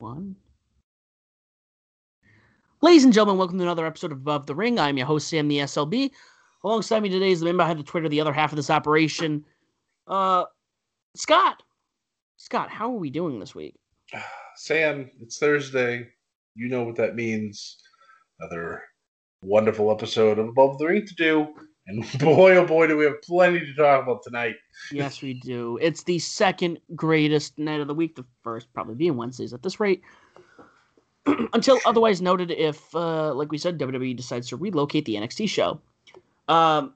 One. Ladies and gentlemen, welcome to another episode of Above the Ring. I'm your host, Sam the SLB. Alongside me today is the member behind the Twitter, the other half of this operation, uh, Scott. Scott, how are we doing this week? Sam, it's Thursday. You know what that means. Another wonderful episode of Above the Ring to do. And boy, oh boy, do we have plenty to talk about tonight. Yes, we do. It's the second greatest night of the week. The first probably being Wednesdays at this rate. Until otherwise noted, if, uh, like we said, WWE decides to relocate the NXT show. Um,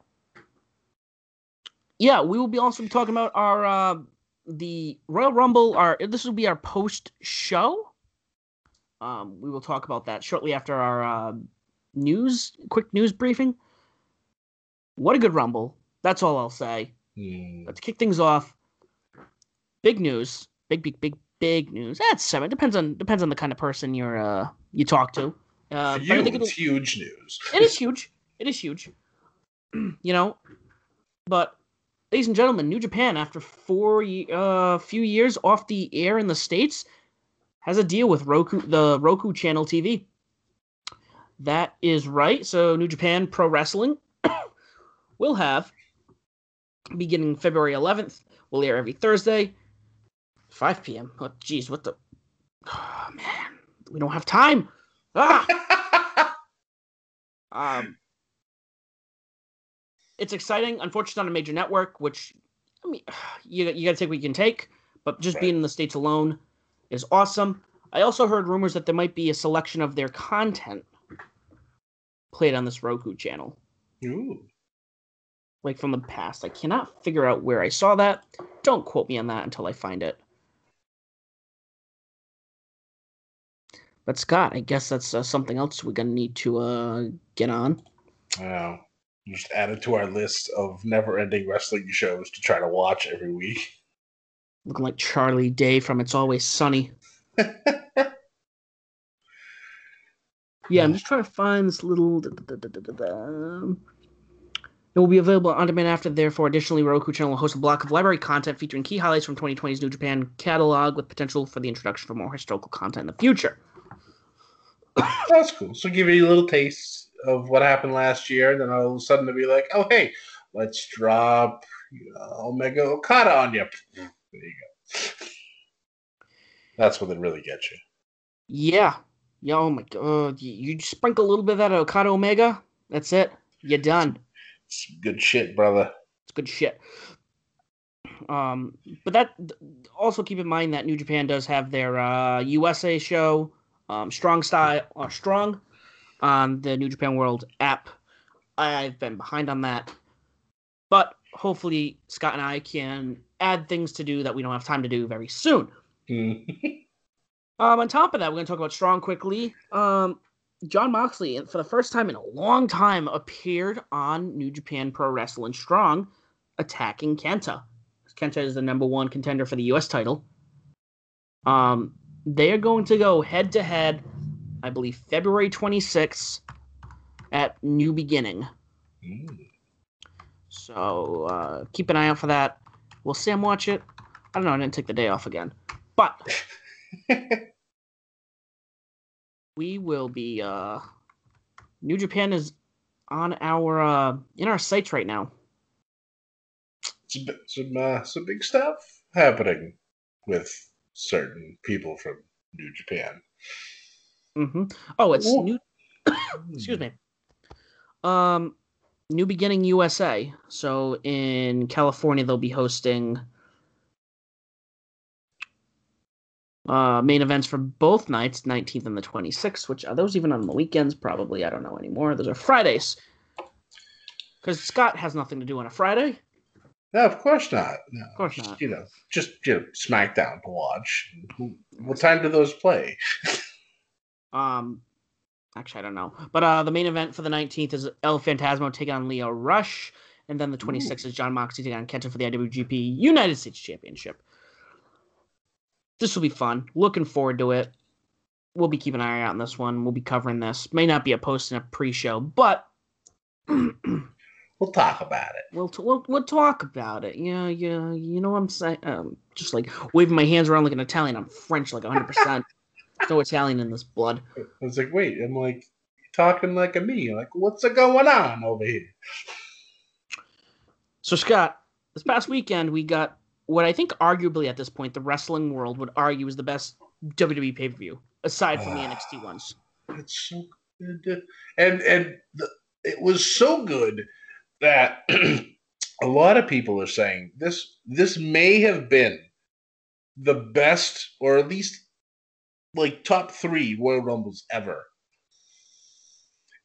yeah, we will be also talking about our uh, the Royal Rumble. Our this will be our post show. Um, we will talk about that shortly after our uh, news, quick news briefing. What a good Rumble! That's all I'll say. Hmm. Let's kick things off. Big news. Big, big, big, big news. That's seven. Depends on depends on the kind of person you're uh you talk to. Uh, you, I think it's huge news. it is huge. It is huge. you know, but ladies and gentlemen, New Japan after four uh few years off the air in the states has a deal with Roku the Roku channel TV. That is right. So New Japan Pro Wrestling will have beginning February 11th. We'll air every Thursday, 5 p.m. Oh, geez, what the? Oh, man, we don't have time. Ah. Um, it's exciting. Unfortunately, on a major network, which I mean, you you got to take what you can take. But just being in the states alone is awesome. I also heard rumors that there might be a selection of their content played on this Roku channel, Ooh. Like from the past. I cannot figure out where I saw that. Don't quote me on that until I find it. But Scott, I guess that's uh, something else we're gonna need to uh, get on. Wow. Just add it to our list of never ending wrestling shows to try to watch every week. Looking like Charlie Day from It's Always Sunny. Yeah, I'm just trying to find this little. da- da- da. It will be available on demand after. Therefore, additionally, Roku channel will host a block of library content featuring key highlights from 2020's New Japan catalog, with potential for the introduction for more historical content in the future. That's cool. So give you a little taste of what happened last year, and then all of a sudden to be like, oh hey, let's drop you know, Omega Okada on you. There you go. That's when they really get you. Yeah, yeah. Oh my god, you, you sprinkle a little bit of that Okada Omega. That's it. You're done. It's good shit, brother. It's good shit. Um, but that also keep in mind that New Japan does have their uh, USA show, um, Strong Style or Strong, on the New Japan World app. I've been behind on that, but hopefully Scott and I can add things to do that we don't have time to do very soon. Hmm. Um, on top of that, we're going to talk about Strong quickly. Um, Jon Moxley, for the first time in a long time, appeared on New Japan Pro Wrestling Strong, attacking Kenta. Kenta is the number one contender for the U.S. title. Um, they are going to go head to head, I believe, February 26th at New Beginning. Hmm. So uh, keep an eye out for that. Will Sam watch it? I don't know. I didn't take the day off again, but we will be. Uh, New Japan is on our uh, in our sights right now. some some uh, some big stuff happening with certain people from New Japan. Mm-hmm. Oh, it's Ooh. new. excuse me. Um, New Beginning USA. So in California, they'll be hosting uh main events for both nights, 19th and the 26th. Which are those even on the weekends? Probably. I don't know anymore. Those are Fridays. Because Scott has nothing to do on a Friday. No, of course not. No, Of course just, not. You know, just you know, SmackDown to watch. What time do those play? Um, actually, I don't know. But uh, the main event for the 19th is El Fantasmo taking on Lio Rush, and then the 26th is Jon Moxley taking on Kenta for the IWGP United States Championship. This will be fun. Looking forward to it. We'll be keeping an eye out on this one. We'll be covering this. May not be a post and a pre-show, but we'll, We'll talk about it. t- we'll we'll talk about it. Yeah, yeah. You know what I'm saying? Um, just like waving my hands around like an Italian. I'm French like 100. percent There's no Italian in this blood. I was like, wait, I'm like talking like a me. Like, what's going on over here? So Scott, this past weekend we got what I think arguably at this point the wrestling world would argue is the best WWE pay per view aside from the ah. NXT ones. It's so good, and and the, it was so good that a lot of people are saying this this may have been the best, or at least like top three Royal Rumbles ever.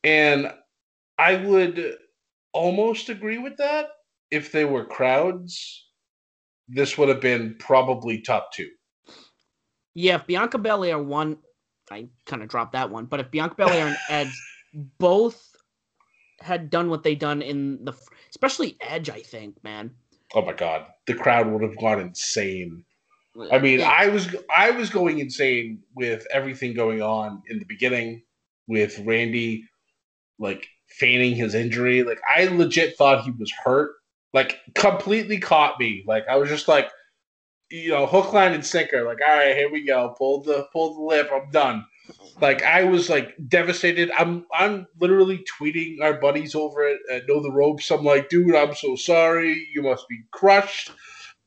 And I would almost agree with that if they were crowds. This would have been probably top two. Yeah, if Bianca Belair won, I kind of dropped that one. But if Bianca Belair and Edge both had done what they done in the, especially Edge, I think, man. Oh my god, the crowd would have gone insane. I mean, Yeah. I was I was going insane with everything going on in the beginning with Randy like feigning his injury. Like I legit thought he was hurt. Like completely caught me. Like I was just like you know, hook, line, and sinker. Like, all right, here we go. Pull the pull the lip. I'm done. Like I was like devastated. I'm I'm literally tweeting our buddies over at, at Know the Ropes. I'm like, dude, I'm so sorry. You must be crushed.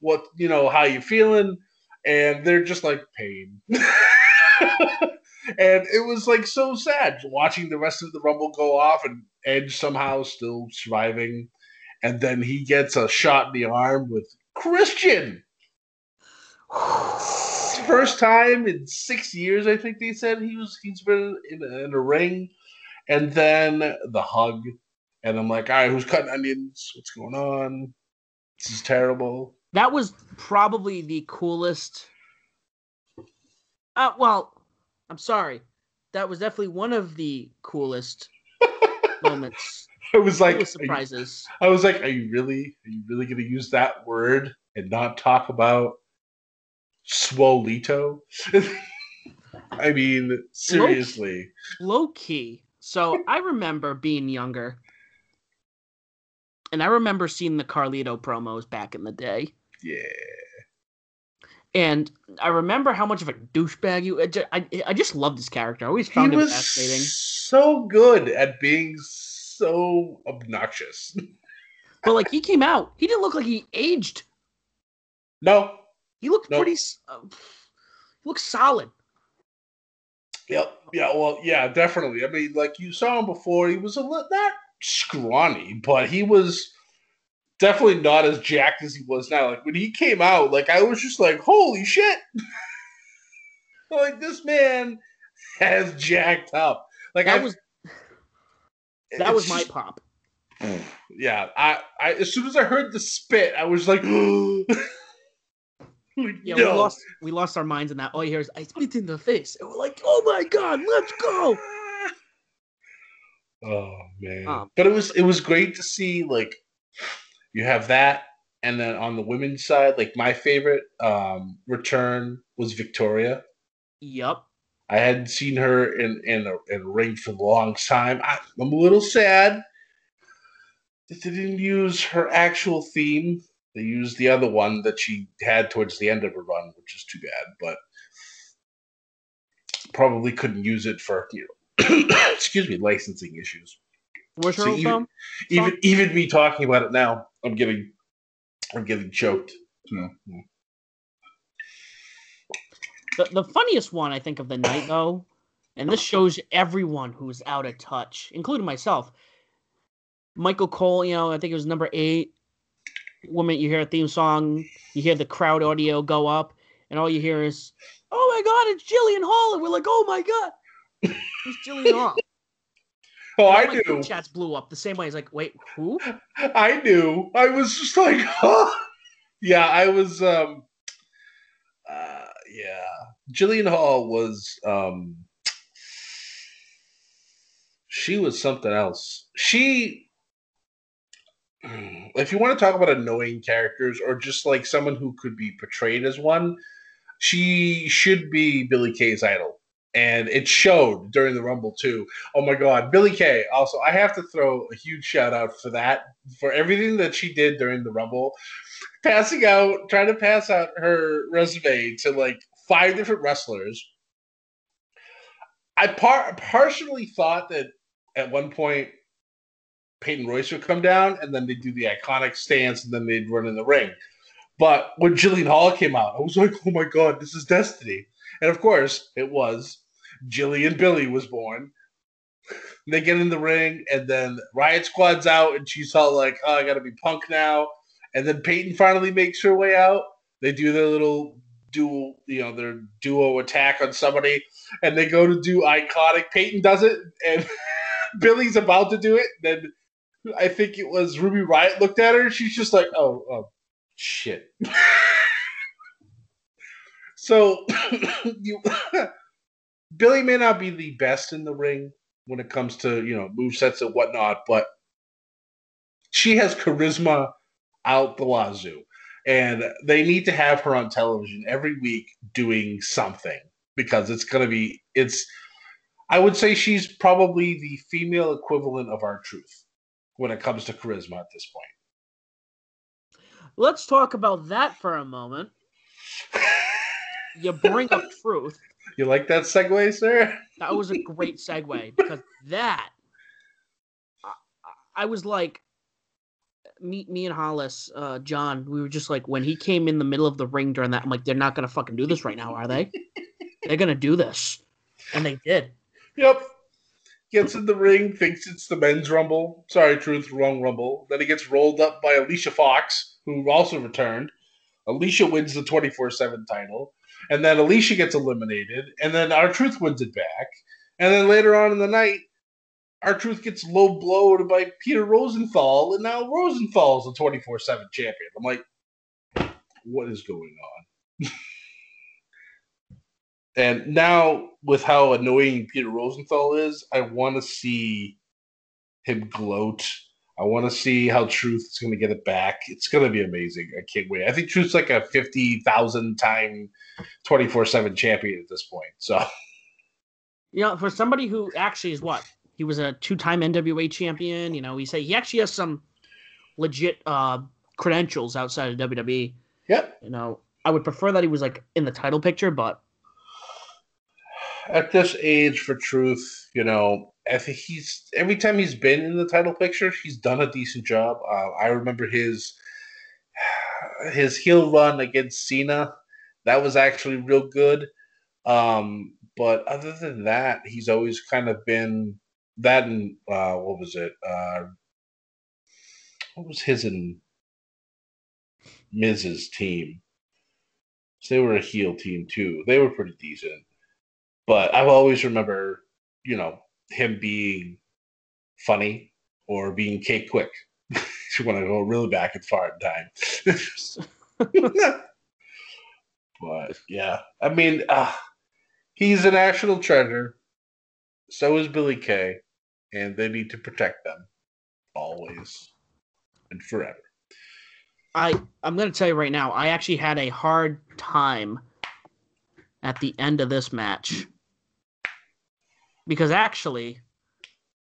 What you know? How you feeling? And they're just like pain. and it was like so sad watching the rest of the Rumble go off and Edge somehow still surviving, and then he gets a shot in the arm with Christian. First time in six years, I think they said he was he's been in a, in a ring, and then the hug, and I'm like, all right, who's cutting onions? What's going on? This is terrible. That was probably the coolest. Uh, well, I'm sorry. That was definitely one of the coolest moments. I was like, Coolest are you- surprises. I was like, are you really, are you really gonna use that word and not talk about Swolito? I mean, seriously. Low key. So I remember being younger, and I remember seeing the Carlito promos back in the day. Yeah. And I remember how much of a douchebag you. I I, I just love this character. I always He found him was fascinating. so good at being so obnoxious. But like he came out, he didn't look like he aged. No. He looked pretty. Uh, he looked solid. Yep. Yeah. Well. Yeah. Definitely. I mean, like you saw him before. He was a li- not scrawny, but he was definitely not as jacked as he was now. Like when he came out, like I was just like, "Holy shit!" like this man has jacked up. Like I was that was my pop. yeah. I, I as soon as I heard the spit, I was like, like, Yeah, no. we lost we lost our minds in that. All you hear is I spit in the face. And we're like, oh my god, let's go. Oh man! Um, but it was it was great to see like you have that, and then on the women's side, like my favorite um, return was Victoria. Yup. I hadn't seen her in in a, in a ring for a long time. I, I'm a little sad that they didn't use her actual theme. They used the other one that she had towards the end of her run, which is too bad. But probably couldn't use it for you know, excuse me, licensing issues. Where's her So old even- film? Even even me talking about it now, I'm getting I'm getting choked. So, yeah. The, the funniest one I think of the night though, and this shows everyone who's out of touch, including myself. Michael Cole, you know, I think it was number eight. Woman, you hear a theme song, you hear the crowd audio go up, and all you hear is, "Oh my God, it's Jillian Hall!" And we're like, "Oh my God, who's Jillian Hall?" Oh, I knew. Chats blew up the same way. It's like, wait, who? I knew. I was just like, huh? yeah, I was. um uh, Yeah, Jillian Hall was. um She was something else. She. If you want to talk about annoying characters or just like someone who could be portrayed as one, she should be Billie Kay's idol. And it showed during the Rumble too. Oh my God, Billie Kay. Also, I have to throw a huge shout out for that, for everything that she did during the Rumble, passing out, trying to pass out her resume to like five different wrestlers. I par- partially thought that at one point Peyton Royce would come down and then they'd do the iconic stance and then they'd run in the ring. But when Jillian Hall came out, I was like, oh my God, this is destiny. And of course, it was. Jillian Billie was born. They get in the ring, and then Riot Squad's out, and she's all like, oh, I got to be punk now. And then Peyton finally makes her way out. They do their little dual, you know, their duo attack on somebody, and they go to do iconic. Peyton does it, and Billie's about to do it. Then I think it was Ruby Riot looked at her, and she's just like, oh, oh shit. so you Billie may not be the best in the ring when it comes to, you know, move sets and whatnot, but she has charisma out the wazoo. And they need to have her on television every week doing something because it's going to be, it's, I would say she's probably the female equivalent of R-Truth when it comes to charisma at this point. Let's talk about that for a moment. You bring up truth. You like that segue, sir? That was a great segue because that I, I was like me me and Hollis, uh John, we were just like when he came in the middle of the ring during that, I'm like, they're not gonna fucking do this right now, are they? they're gonna do this. And they did. Yep. Gets in the ring, thinks it's the men's rumble. Sorry, truth, wrong rumble. Then he gets rolled up by Alicia Fox, who also returned. Alicia wins the 24 7 title. And then Alicia gets eliminated. And then R-Truth wins it back. And then later on in the night, R-Truth gets low blowed by Peter Rosenthal. And now Rosenthal is the 24 7 champion. I'm like, what is going on? And now, with how annoying Peter Rosenthal is, I want to see him gloat. I want to see how Truth is going to get it back. It's going to be amazing. I can't wait. I think Truth's like a 50,000 time 24 7 champion at this point. So, You know, for somebody who actually is what? He was a two time NWA champion, you know, he say he actually has some legit uh credentials outside of WWE. yep. You know, I would prefer that he was like in the title picture, but At this age for Truth, you know, I think he's every time he's been in the title picture, he's done a decent job. Uh, I remember his his heel run against Cena. That was actually real good. Um, but other than that, he's always kind of been that and uh, what was it? Uh, what was his and Miz's team? So they were a heel team too. They were pretty decent. But I've always remember, you know, him being funny or being K-Kwik. if you want to go really back and far in time. but yeah, I mean, uh, he's a national treasure. So is Billie Kay, and they need to protect them always and forever. I I'm gonna tell you right now, I actually had a hard time at the end of this match because actually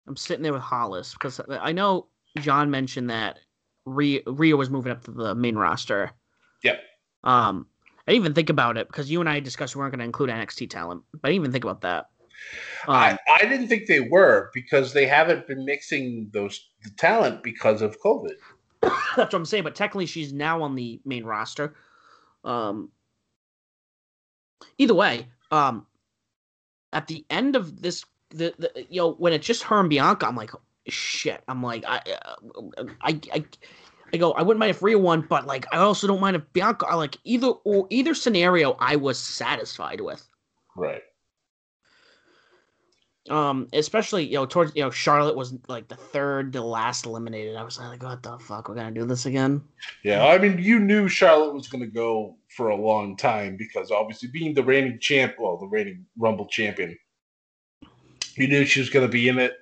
I'm sitting there with Hollis because I know John mentioned that Rhea, Rhea was moving up to the main roster. Yep. Um, I didn't even think about it because you and I discussed we weren't going to include NXT talent, but I didn't even think about that. Um, I, I didn't think they were because they haven't been mixing those the talent because of COVID. That's what I'm saying. But technically, she's now on the main roster. Um, Either way, um, at the end of this, the, the you know when it's just her and Bianca, I'm like, shit. I'm like, I, uh, I, I, I go, I wouldn't mind if Rhea won, but like, I also don't mind if Bianca. I like either or either scenario, I was satisfied with. Right. Um, especially you know towards you know Charlotte was like the third to last eliminated. I was like, what the fuck, we're gonna do this again? Yeah, I mean, you knew Charlotte was to go for a long time because obviously being the reigning champ, well, the reigning Rumble champion, you knew she was to be in it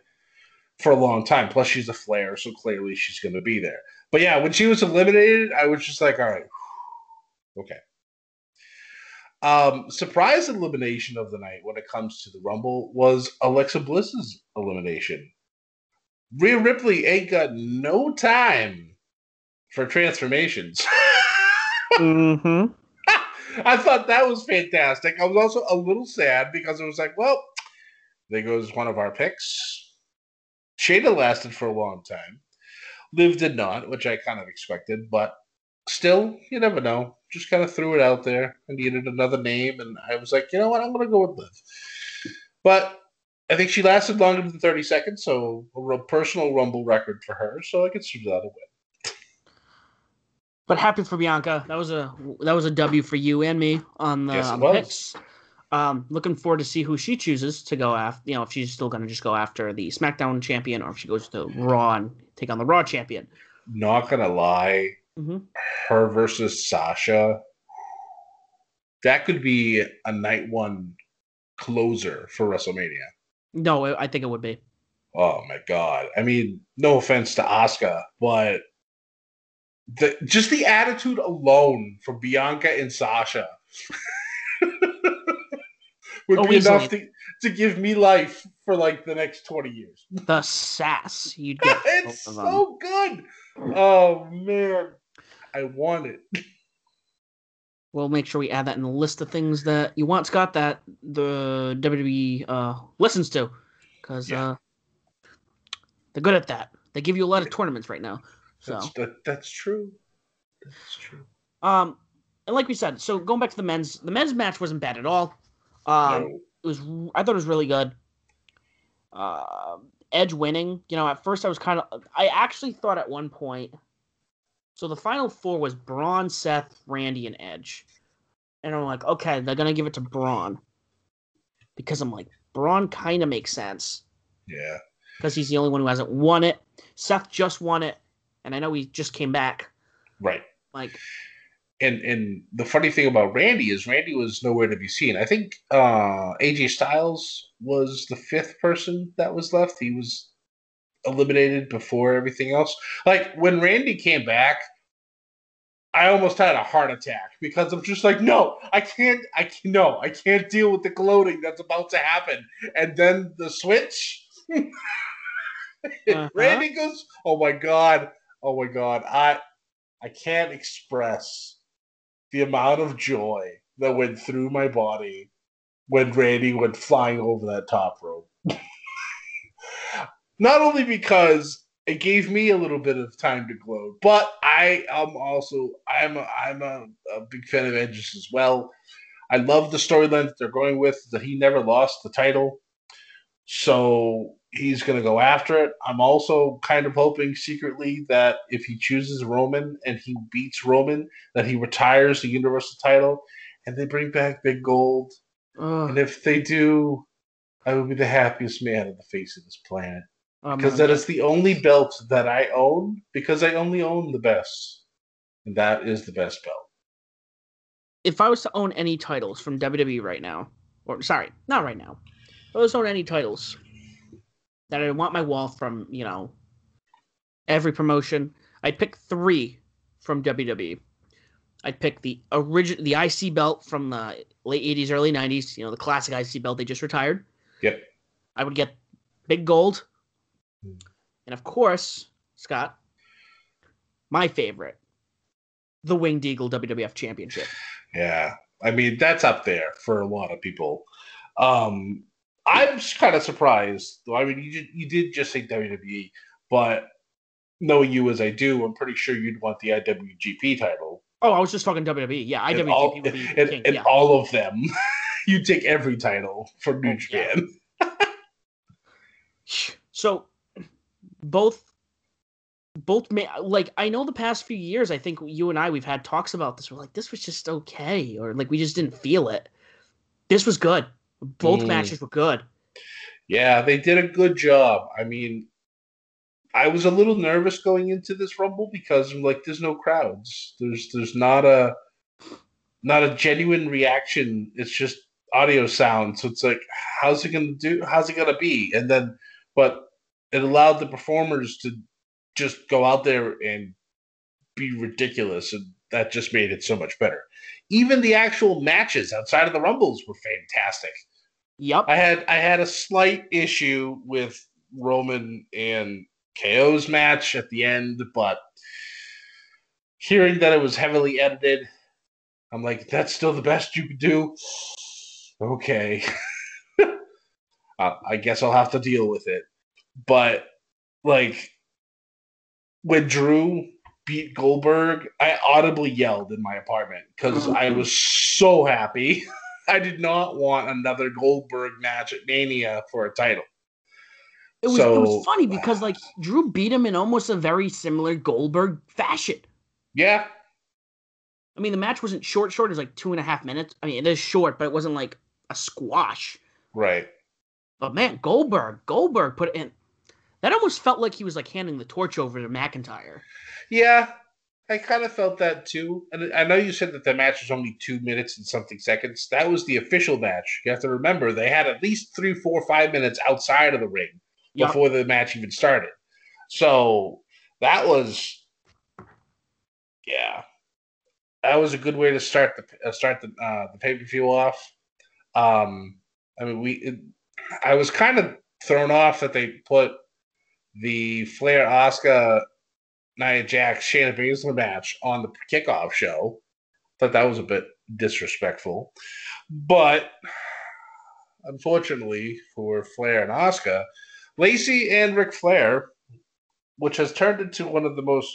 for a long time. Plus, she's a Flair, so clearly she's to be there. But yeah, when she was eliminated, I was just like, all right, okay. Um, surprise elimination of the night when it comes to the Rumble was Alexa Bliss's elimination. Rhea Ripley ain't got no time for transformations. Mm-hmm. I thought that was fantastic. I was also a little sad because it was like, well, there goes one of our picks. Shayna lasted for a long time. Liv did not, which I kind of expected, but still, you never know. Just kind of threw it out there. I needed another name, and I was like, you know what, I'm going to go with Liv. But I think she lasted longer than 30 seconds, so a real personal Rumble record for her, so I consider that a win. But happy for Bianca. That was a that was a W for you and me on the, Yes, it on the picks. Um, looking forward to see who she chooses to go after. You know, if she's still going to just go after the SmackDown champion, or if she goes to Raw and take on the Raw champion. Not going to lie, hmm her versus Sasha, that could be a night one closer for WrestleMania. No, I think it would be. Oh my god! I mean, no offense to Asuka, but the just the attitude alone from Bianca and Sasha would Oh, be enough to, to give me life for like the next twenty years. The sass you'd get. it's both of them. so good. Oh man, I want it. We'll make sure we add that in the list of things that you want, Scott, that the WWE uh, listens to, because Yeah. uh, they're good at that. They give you a lot of tournaments right now. So, That's that, that's true. That's true. um, and like we said, so going back to the men's, the men's match wasn't bad at all. Um, No. it was I thought it was really good. Uh, Edge winning, you know, at first I was kind of I actually thought at one point. So the final four was Braun, Seth, Randy, and Edge, and I'm like, okay, they're gonna give it to Braun because I'm like, Braun kind of makes sense Yeah. because he's the only one who hasn't won it. Seth just won it, and I know he just came back. Right. Like, and and the funny thing about Randy is Randy was nowhere to be seen. I think uh, AJ Styles was the fifth person that was left. He was eliminated before everything else. Like when Randy came back, I almost had a heart attack because I'm just like, no, I can't, I can, no, I can't deal with the gloating that's about to happen. And then the switch, Uh-huh. Randy goes, oh my god, oh my god, I, I can't express the amount of joy that went through my body when Randy went flying over that top rope. Not only because it gave me a little bit of time to gloat, but I am also I'm a, I'm a, a big fan of Edge's as well. I love the storyline that they're going with that he never lost the title, so he's going to go after it. I'm also kind of hoping secretly that if he chooses Roman and he beats Roman, that he retires the Universal title and they bring back Big Gold. ugh, And if they do, I will be the happiest man on the face of this planet Um, because my that is the only belt that I own because I only own the best, and that is the best belt. if I was to own any titles from WWE right now, or sorry, not right now, if I was to own any titles that I want my wall from, you know, every promotion, I'd pick three from WWE. I'd pick the original, the IC belt from the late '80s, early '90s. You know, the classic IC belt they just retired. Yep. I would get Big Gold. And of course, Scott, my favorite, the Winged Eagle WWF Championship. Yeah, I mean that's up there for a lot of people. Um, I'm kind of surprised. though. I mean, you did, you did just say WWE, but knowing you as I do, I'm pretty sure you'd want the IWGP title Oh, I was just talking WWE. Yeah, and IWGP all, would be and, king. and yeah. all of them. you take every title from New Oh, yeah. So both both ma- like I know the past few years I think you and I we've had talks about this we're like this was just okay or like we just didn't feel it. This was good. Both Mm. matches were good. Yeah, they did a good job. I mean, I was a little nervous going into this Rumble because I'm like, there's no crowds. There's there's not a not a genuine reaction. It's just audio sound. So it's like, how's it gonna do? How's it gonna be? And then, but it allowed the performers to just go out there and be ridiculous, and that just made it so much better. Even the actual matches outside of the Rumbles were fantastic. Yep. I had I had a slight issue with Roman and KO's match at the end, but hearing that it was heavily edited, I'm like, that's still the best you could do. Okay. uh, I guess I'll have to deal with it. But like when Drew beat Goldberg, I audibly yelled in my apartment because I was so happy. I did not want another Goldberg match at Mania for a title. It was it was funny ah. because like Drew beat him in almost a very similar Goldberg fashion. Yeah, I mean the match wasn't short short, it was like two and a half minutes. I mean it is short, but it wasn't like a squash. right. But man, Goldberg, Goldberg put it in that almost felt like he was like handing the torch over to McIntyre. Yeah, I kind of felt that too. And I know you said that the match was only two minutes and something seconds. That was the official match. You have to remember they had at least three, four, five minutes outside of the ring Yup. before the match even started. So that was, yeah, that was a good way to start the uh, start the uh, the pay per view off. Um, I mean, we, it, I was kind of thrown off that they put the Flair Asuka Nia Jax Shayna Baszler match on the kickoff show. Thought that was a bit disrespectful, but unfortunately for Flair and Asuka, Lacey and Ric Flair, which has turned into one of the most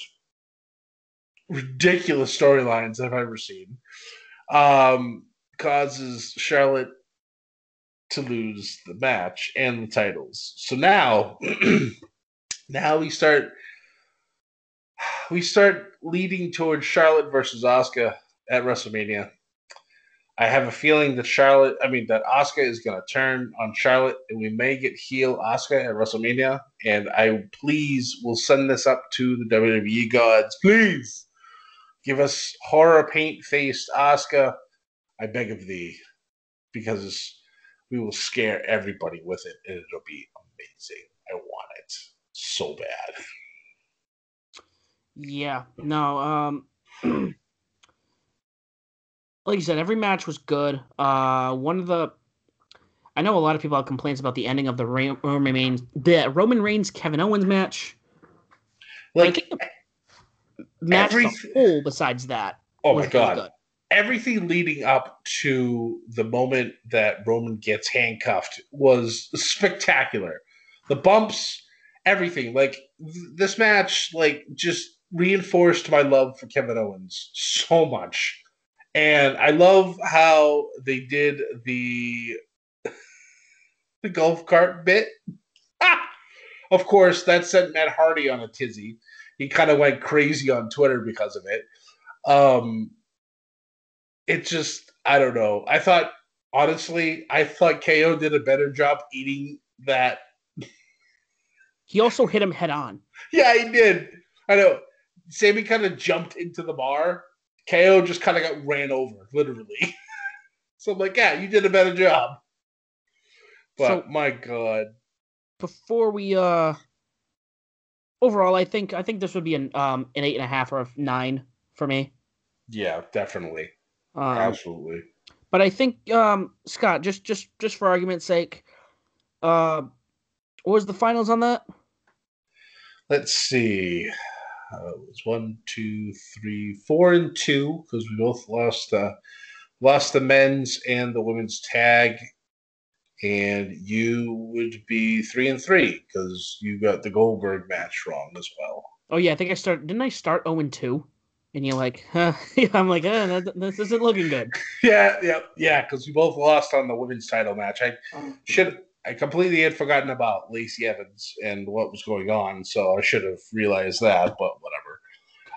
ridiculous storylines I've ever seen, um, causes Charlotte to lose the match and the titles. So now, now we start we start leading towards Charlotte versus Asuka at WrestleMania. I have a feeling that Charlotte, I mean that Asuka is going to turn on Charlotte, and we may get heel Asuka at WrestleMania. And I please will send this up to the WWE gods. Please give us horror paint faced Asuka. I beg of thee, because we will scare everybody with it, and it'll be amazing. I want so bad. Yeah. No, um like you said, every match was good. Uh one of the I know a lot of people have complaints about the ending of the Roman Reigns the Roman Reigns Kevin Owens match. Like, think the match every- a whole besides that oh my god, good. everything leading up to the moment that Roman gets handcuffed was spectacular. The bumps, everything. Like th- this match, like just reinforced my love for Kevin Owens so much. And I love how they did the the golf cart bit. Ah! Of course, that sent Matt Hardy on a tizzy. He kind of went crazy on Twitter because of it. Um, it just I don't know. I thought honestly, I thought KO did a better job eating that. He also hit him head on. Yeah, he did. I know. Sammy kind of jumped into the bar. KO just kind of got ran over, literally. so I'm like, yeah, you did a better job. But So- my God, Before we uh overall I think I think this would be an um an eight and a half or a nine for me. yeah, definitely, Um, absolutely. But I think um Scott, just just just for argument's sake, uh what was the finals on that? Let's see. Uh, it was one, two, three, four, and two because we both lost the lost the men's and the women's tag, and you would be three and three because you got the Goldberg match wrong as well. Oh yeah, I think I started didn't I start 0 and 2 and you're like, huh? I'm like, that, this isn't looking good. Yeah, yeah, yeah. Because we both lost on the women's title match. I should. I completely had forgotten about Lacey Evans and what was going on, so I should have realized that. But whatever.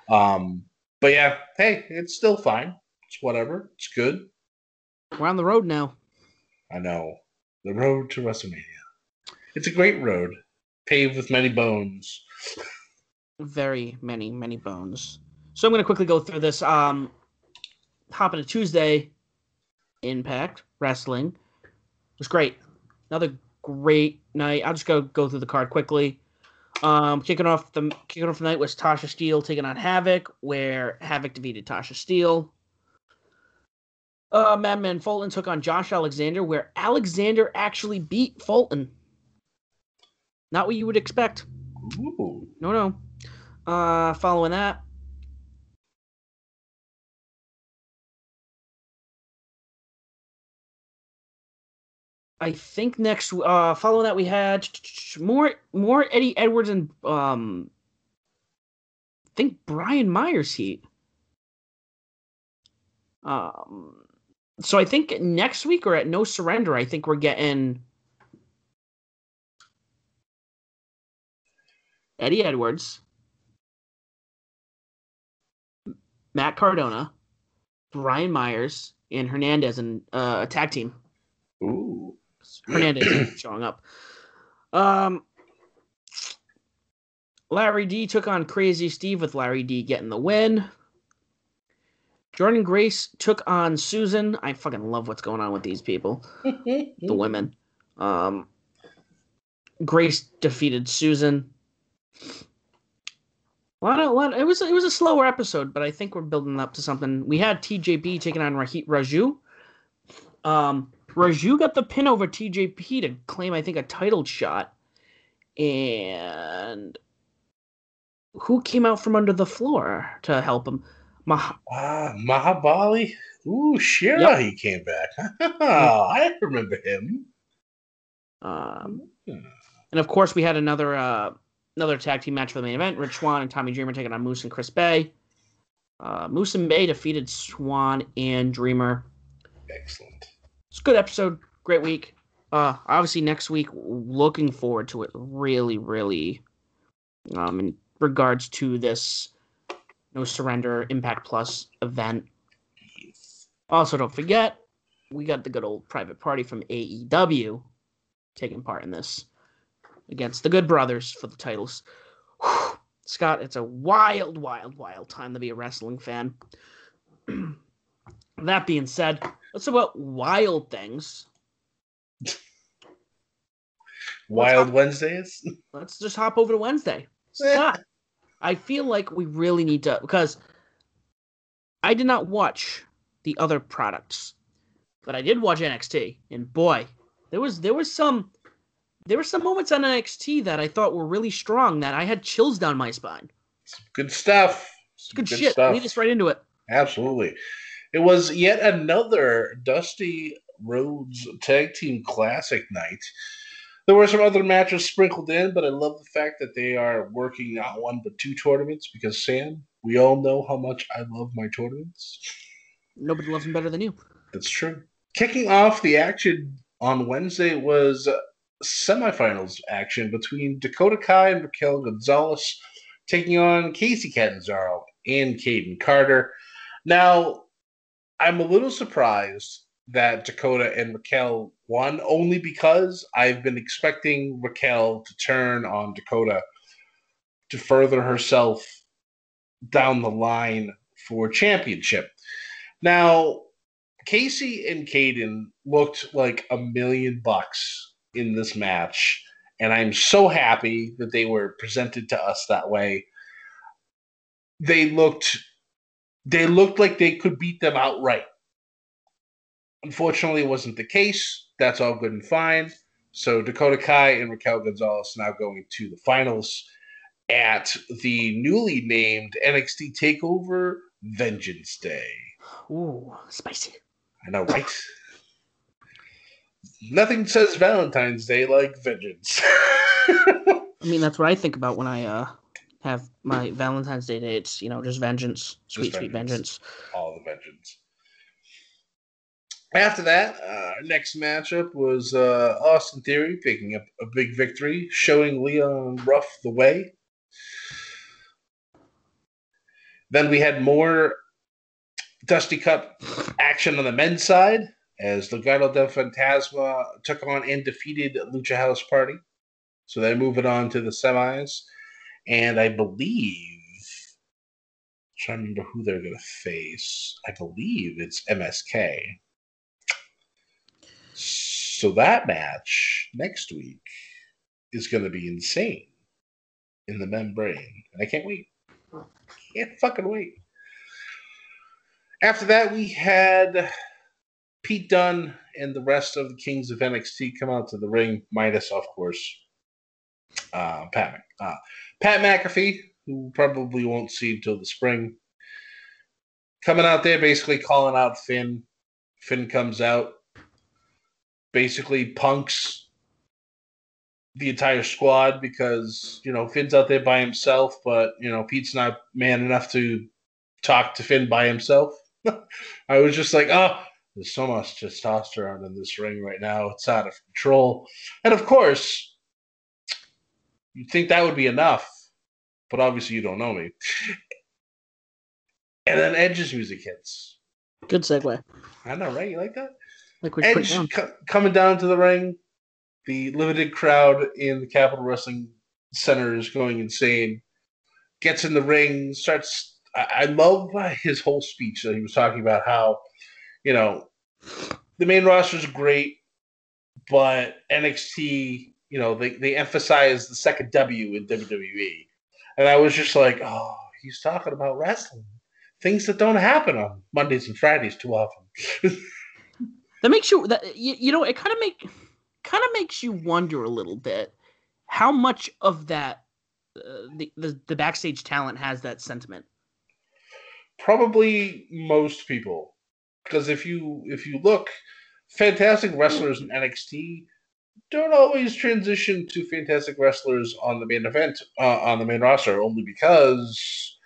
Um, but yeah, hey, it's still fine. It's whatever. It's good. We're on the road now. I know the road to WrestleMania. It's a great road, paved with many bones. Very many, many bones. So I'm going to quickly go through this. Um, hop into Tuesday. Impact Wrestling it was great. Another great night. I'll just go go through the card quickly. Um, kicking off the kicking off the night was Tasha Steelz taking on Havok, where Havok defeated Tasha Steelz. Uh, Madman Fulton took on Josh Alexander, where Alexander actually beat Fulton. Not what you would expect. Ooh. No, no. Uh, following that, I think next uh following that we had more more Eddie Edwards and um I think Brian Myers heat. Um so I think next week or at No Surrender, I think we're getting Eddie Edwards, Matt Cardona, Brian Myers, and Hernandez in uh, a tag team. Ooh. Hernandez showing up. Um, Larry D took on Crazy Steve with Larry D getting the win. Jordynne Grace took on Susan. I fucking love what's going on with these people, the women. Um, Grace defeated Susan. A lot of, a lot, it was it was a slower episode, but I think we're building up to something. We had TJP taking on Rohit Raju. Um, Raju got the pin over TJP to claim, I think, a title shot. And who came out from under the floor to help him? Mah- Ah, Mahabali. Ooh, Shera, Yep. he came back. I remember him. um, Hmm. and of course, we had another uh, another tag team match for the main event. Rich Swann and Tommy Dreamer taking on Moose and Chris Bey. Uh, Moose and Bey defeated Swann and Dreamer. Excellent. It's a good episode. Great week. Uh, obviously next week, looking forward to it. Really, really. Um, in regards to this No Surrender Impact Plus event. Also, don't forget, we got the good old private party from AEW taking part in this against the Good Brothers for the titles. Whew. Scott, it's a wild, wild, wild time to be a wrestling fan. that being said, let's talk about wild things. Wild Wednesdays. Let's just hop over to Wednesday. Scott, I feel like we really need to because I did not watch the other products, but I did watch NXT, and boy, there was there was some there were some moments on NXT that I thought were really strong that I had chills down my spine. Good stuff. Some Good, shit. Lead us right into it. Absolutely. It was yet another Dusty Rhodes Tag Team Classic night. There were some other matches sprinkled in, but I love the fact that they are working not one but two tournaments because, Sam, we all know how much I love my tournaments. Nobody loves them better than you. That's true. Kicking off the action on Wednesday was semifinals action between Dakota Kai and Raquel Gonzalez taking on Kacy Catanzaro and Kayden Carter. Now, I'm a little surprised that Dakota and Raquel won, only because I've been expecting Raquel to turn on Dakota to further herself down the line for championship. Now, Kacy and Kayden looked like a million bucks in this match, and I'm so happy that they were presented to us that way. They looked they looked like they could beat them outright. Unfortunately, it wasn't the case. That's all good and fine. So Dakota Kai and Raquel Gonzalez now going to the finals at the newly named NXT Takeover Vengeance Day. Ooh, spicy. I know, right? Nothing says Valentine's Day like vengeance. I mean, that's what I think about when I uh have my Valentine's Day. It's you know just vengeance, sweet sweet vengeance. vengeance. all the vengeance. After that, uh, next matchup was uh, Austin Theory picking up a big victory, showing Leon Ruff the way. Then we had more Dusty Cup action on the men's side as Legado del Fantasma took on and defeated Lucha House Party. So they're moving on to the semis. And I believe trying to remember who they're going to face. I believe it's MSK. So that match next week is going to be insane in the membrane. And I can't wait. Can't fucking wait. After that, we had Pete Dunne and the rest of the Kings of NXT come out to the ring, minus, of course, uh, Pat, uh, Pat McAfee, who probably won't see until the spring. Coming out there, basically calling out Finn. Finn comes out, basically punks the entire squad because you know Finn's out there by himself, but you know Pete's not man enough to talk to Finn by himself. I was just like, oh, there's so much testosterone in this ring right now; it's out of control. And of course, you'd think that would be enough, but obviously you don't know me. And then Edge's music hits. Good segue. I know, right? You like that? Like we Edge down. co- coming down to the ring. The limited crowd in the Capitol Wrestling Center is going insane. Gets in the ring, starts. I, I love his whole speech that he was talking about how, you know, the main roster is great, but NXT, you know, they, they emphasize the second W in WWE. And I was just like, oh, he's talking about wrestling. Things that don't happen on Mondays and Fridays too often. That makes you that you, you know it kind of make kind of makes you wonder a little bit how much of that uh, the, the the backstage talent has that sentiment. probably most people because if you if you look fantastic wrestlers in NXT don't always transition to fantastic wrestlers on the main event uh, on the main roster only because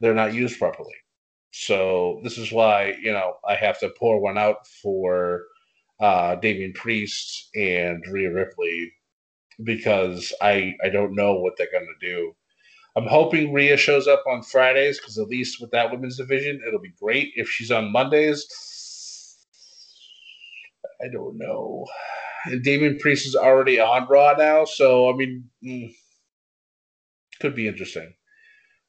they're not used properly so this is why you know I have to pour one out for uh, Damian Priest and Rhea Ripley because I I don't know what they're gonna do I'm hoping Rhea shows up on Fridays because at least with that women's division, it'll be great. If she's on Mondays, I don't know. And Priest is already on Raw now, so I mean, mm, could be interesting.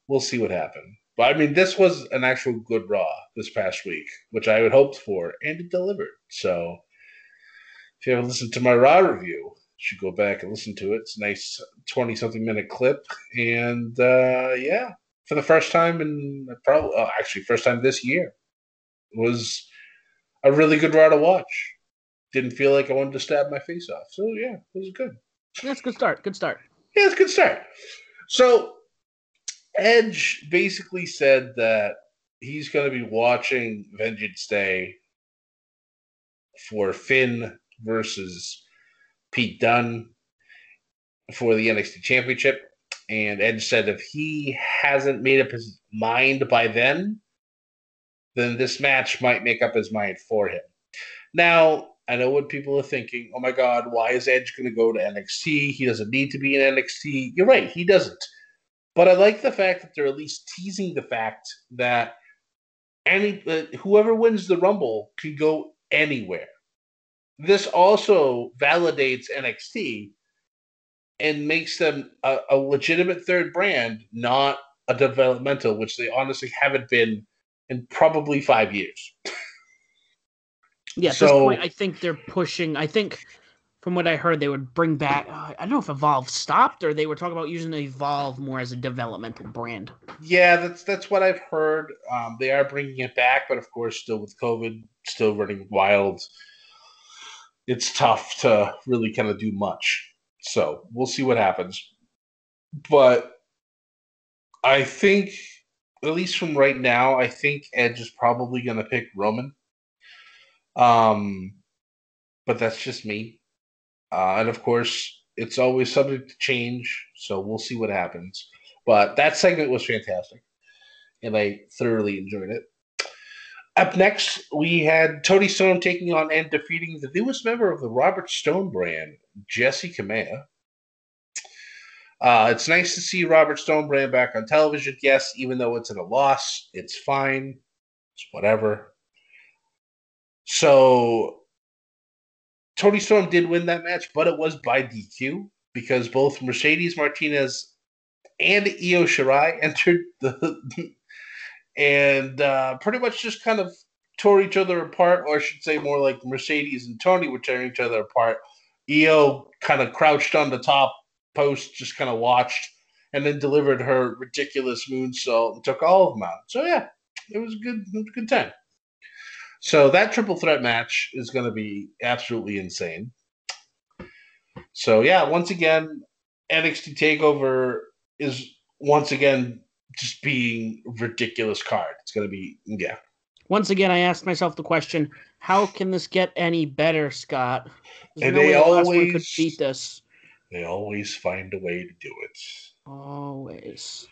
We'll see what happens. But I mean, this was an actual good Raw this past week, which I had hoped for, and it delivered. So if you haven't listened to my Raw review, you should go back and listen to it. It's a nice 20 something minute clip. And uh, yeah, for the first time in probably, uh, actually, first time this year, was a really good Raw to watch. Didn't feel like I wanted to stab my face off. So yeah, it was good. That's a good start. Good start. Yeah, it's a good start. So Edge basically said that he's going to be watching Vengeance Day for Finn versus Pete Dunne for the NXT Championship. And Edge said if he hasn't made up his mind by then, then this match might make up his mind for him. Now, I know what people are thinking. Oh my God, why is Edge going to go to NXT? He doesn't need to be in NXT. You're right, he doesn't. But I like the fact that they're at least teasing the fact that any uh, whoever wins the Rumble can go anywhere. This also validates NXT and makes them a, a legitimate third brand, not a developmental, which they honestly haven't been in probably five years. Yeah, at So- this point, I think they're pushing. I think, from what I heard, they would bring back. Uh, I don't know if Evolve stopped or they were talking about using Evolve more as a developmental brand. Yeah, that's that's what I've heard. Um, they are bringing it back, but of course, still with COVID, still running wild. It's tough to really kind of do much. So we'll see what happens. But I think, at least from right now, I think Edge is probably going to pick Roman. Um, but that's just me. Uh, and of course, it's always subject to change. So we'll see what happens. But that segment was fantastic, and I thoroughly enjoyed it. Up next, we had Toni Storm taking on and defeating the newest member of the Robert Stone brand, Jessi Kamea. Uh, it's nice to see Robert Stone brand back on television. Yes, even though it's in a loss, it's fine. It's whatever. So Toni Storm did win that match, but it was by DQ because both Mercedes Martinez and Io Shirai entered the and uh, pretty much just kind of tore each other apart, or I should say more like Mercedes and Toni were tearing each other apart. Io kind of crouched on the top post, just kind of watched, and then delivered her ridiculous moonsault and took all of them out. So yeah, it was a good, was a good time. So that triple threat match is going to be absolutely insane. So yeah, once again, NXT Takeover is once again just being ridiculous card. It's going to be yeah. Once again, I asked myself the question: How can this get any better, Scott? There's and no they always could beat this. They always find a way to do it. Always.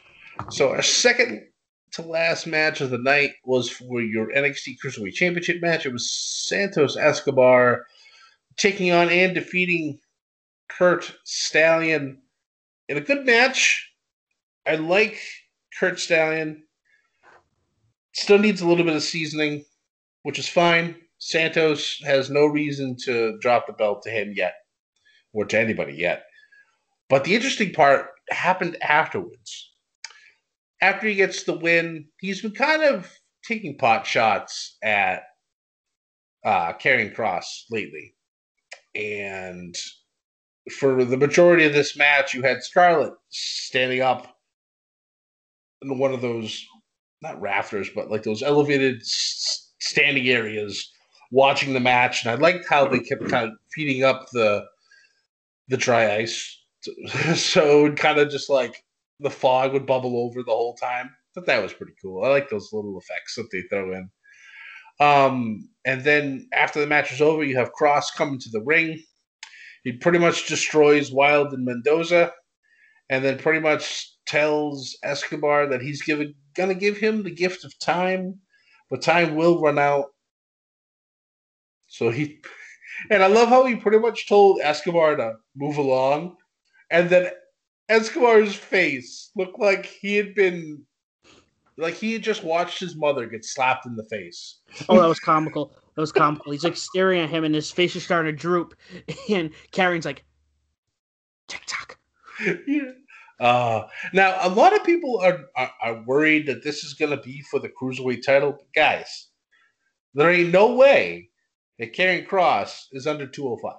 So our second to last match of the night was for your NXT Cruiserweight Championship match. It was Santos Escobar taking on and defeating Curt Stallion in a good match. I like Curt Stallion. Still needs a little bit of seasoning, which is fine. Santos has no reason to drop the belt to him yet, or to anybody yet. But the interesting part happened afterwards. After he gets the win, he's been kind of taking pot shots at uh, Karrion Kross lately. And for the majority of this match, you had Scarlett standing up in one of those, not rafters, but like those elevated standing areas watching the match. And I liked how they kept kind of feeding up the the dry ice so kind of just like the fog would bubble over the whole time. But that was pretty cool. I like those little effects that they throw in. Um, and then after the match is over, you have Kross coming to the ring. He pretty much destroys Wilde and Mendoza, and then pretty much tells Escobar that he's giving, gonna give him the gift of time, but time will run out. So he, and I love how he pretty much told Escobar to move along and then Escobar's face looked like he had been like he had just watched his mother get slapped in the face. Oh, that was comical. That was comical. He's like staring at him, and his face is starting to droop. And Karrion's like, "Tick tock." Yeah. Uh, now, a lot of people are, are, are worried that this is going to be for the cruiserweight title. But guys, there ain't no way that Karrion Kross is under 205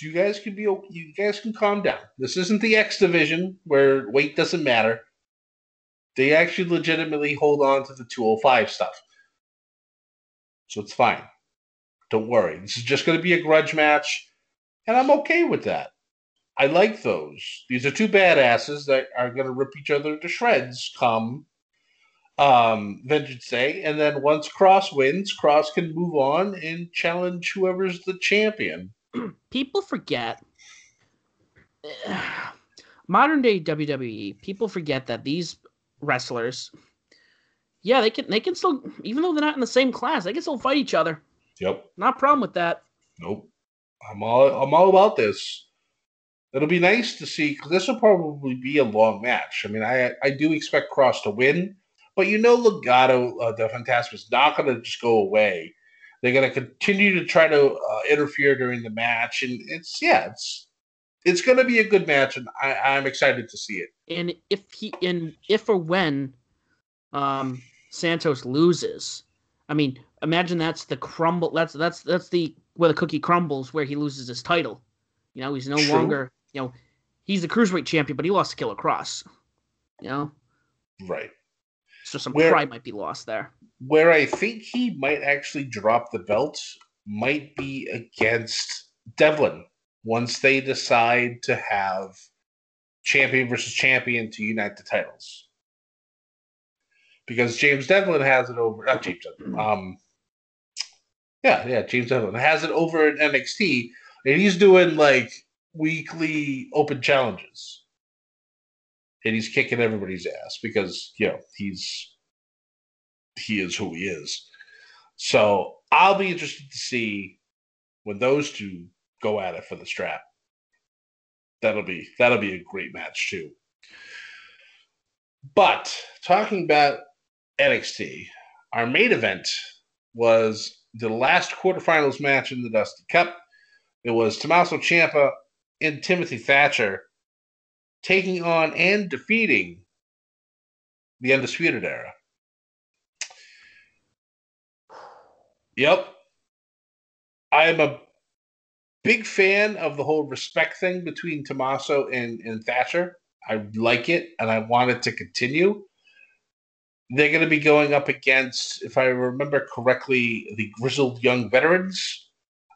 you guys can be you guys can calm down. This isn't the X division where weight doesn't matter. They actually legitimately hold on to the 205 stuff. So it's fine. Don't worry. This is just going to be a grudge match, and I'm okay with that. I like those. These are two badasses that are going to rip each other to shreds come um, Vengeance Day. And then once Kross wins, Kross can move on and challenge whoever's the champion. people forget modern day WWE. People forget that these wrestlers, yeah, they can they can still even though they're not in the same class, they can still fight each other. Yep, not a problem with that. Nope, I'm all I'm all about this. It'll be nice to see because this will probably be a long match. I mean, I I do expect Kross to win, but you know, Legado uh, the Fantasma is not going to just go away they're going to continue to try to uh, interfere during the match, and it's yeah, it's it's going to be a good match, and I, I'm excited to see it. And if he and if or when um, Santos loses, I mean, imagine that's the crumble. That's that's that's the where the cookie crumbles, where he loses his title. You know, he's no True. longer you know he's the cruiserweight champion, but he lost to Killer Kross. You know, right. So some where, pride might be lost there. Where I think he might actually drop the belt might be against Devlin once they decide to have champion versus champion to unite the titles. Because James Devlin has it over, not James Devlin, um, yeah, yeah, James Devlin has it over at NXT, and he's doing like weekly open challenges. And he's kicking everybody's ass because you know he's he is who he is. So I'll be interested to see when those two go at it for the strap. That'll be that'll be a great match too. But talking about NXT, our main event was the last quarterfinals match in the Dusty Cup. It was Tommaso Ciampa and Timothy Thatcher taking on and defeating the Undisputed Era. Yep. I am a big fan of the whole respect thing between Tommaso and, and Thatcher. I like it and I want it to continue. They're going to be going up against, if I remember correctly, the Grizzled Young Veterans.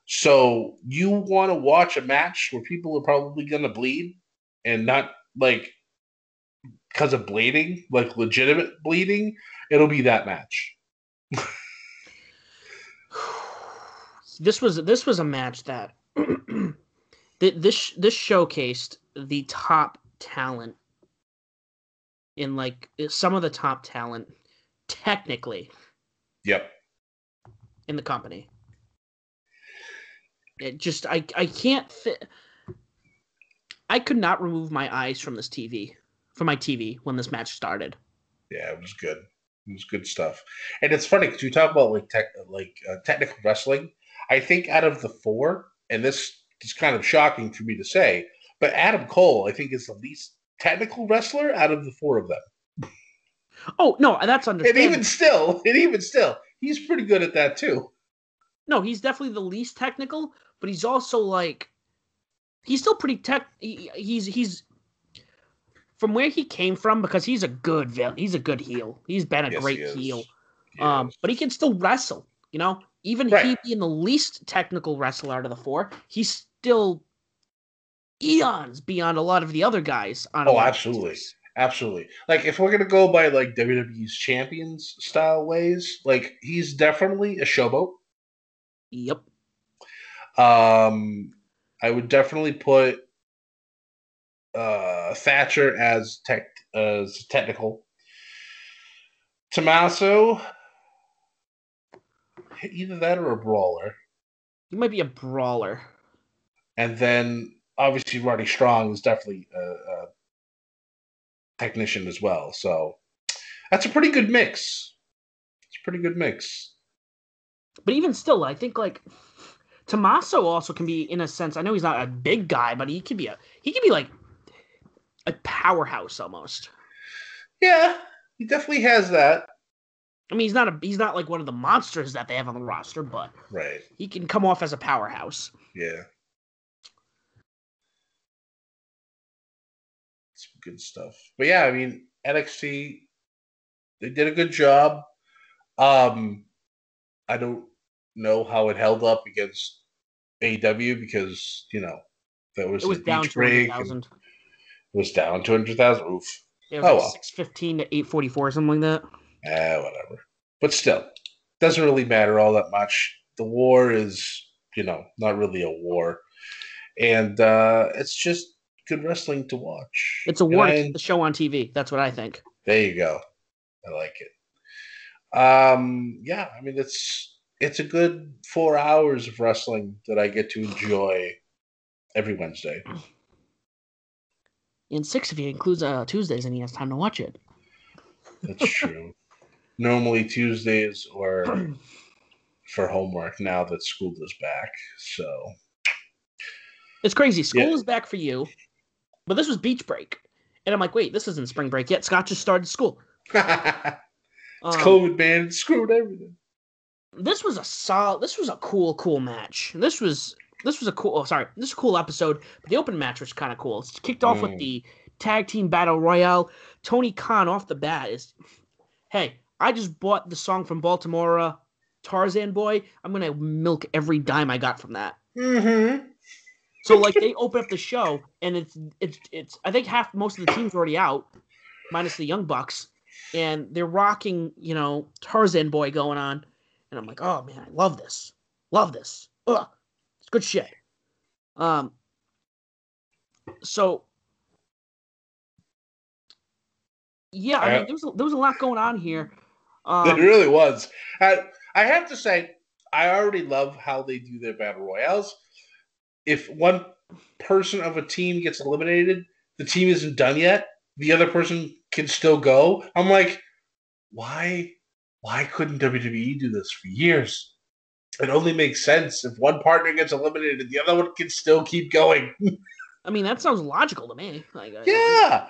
So you want to watch a match where people are probably going to bleed and not like because of bleeding, like legitimate bleeding, it'll be that match. this was this was a match that this this showcased the top talent in like some of the top talent technically Yep. in the company. It just I I can't fit I could not remove my eyes from this TV from my TV when this match started. Yeah, it was good. It was good stuff. And it's funny because you talk about like tech, like uh, technical wrestling. I think out of the four, and this is kind of shocking for me to say, but Adam Cole, I think, is the least technical wrestler out of the four of them. Oh no, that's understandable. And even still, and even still, he's pretty good at that too. No, he's definitely the least technical, but he's also like he's still pretty tech. He, he's he's from where he came from because he's a good villain. he's a good heel. He's been a Yes, great he heel. He Um, is. but he can still wrestle. You know, even he being the least technical wrestler out of the four, he's still eons beyond a lot of the other guys. On Oh, absolutely. Absolutely. Like if we're gonna go by like WWE's champions style ways, like he's definitely a showboat. Yep. Um, I would definitely put uh, Thatcher as tech as technical. Tommaso, either that or a brawler, He might be a brawler. and then obviously Roddy Strong is definitely a, a technician as well. So that's a pretty good mix. It's a pretty good mix. But even still, I think like Tommaso also can be in a sense. I know he's not a big guy, but he could be a he could be like a powerhouse almost. Yeah, he definitely has that. I mean, he's not a he's not like one of the monsters that they have on the roster, but Right. he can come off as a powerhouse. Yeah. Some good stuff. But yeah, I mean, NXT, they did a good job. Um, I don't know how it held up against AEW because, you know, that was It was down two hundred thousand. It was down 200,000. Oof. It was Oh, like well. six fifteen to eight forty four, something like that. Eh, whatever. But still, doesn't really matter all that much. The war is, you know, not really a war. And uh it's just good wrestling to watch. It's a war I- the show on TV. That's what I think. There you go. I like it. Um, yeah, I mean it's it's a good four hours of wrestling that I get to enjoy every Wednesday. And six if he includes uh, Tuesdays and he has time to watch it. That's true. Normally Tuesdays or for homework now that school is back. So It's crazy. School Yeah. is back for you, but this was beach break, and I'm like, wait, this isn't spring break yet. Scott just started school. it's Um, COVID, man. It screwed everything. This was a solid. This was a cool, cool match. This was this was a cool. Oh, sorry, this was a cool episode. But the open match was kind of cool. It's kicked off with Mm. the tag team battle royale. Tony Khan off the bat is, hey, I just bought the song from Baltimora, uh, Tarzan Boy. I'm gonna milk every dime I got from that. Mm-hmm. So like they open up the show and it's it's it's I think half most of the team's already out, minus the Young Bucks, and they're rocking, you know, Tarzan boy going on. And I'm like, oh man, I love this. Love this. Ugh. It's good shit. Um so Yeah, I mean, there was a, there was a lot going on here. Um, it really was. I, I have to say, I already love how they do their battle royales. If one person of a team gets eliminated, the team isn't done yet. The other person can still go. I'm like, why? Why couldn't WWE do this for years? It only makes sense if one partner gets eliminated, and the other one can still keep going. I mean, that sounds logical to me. Like, yeah,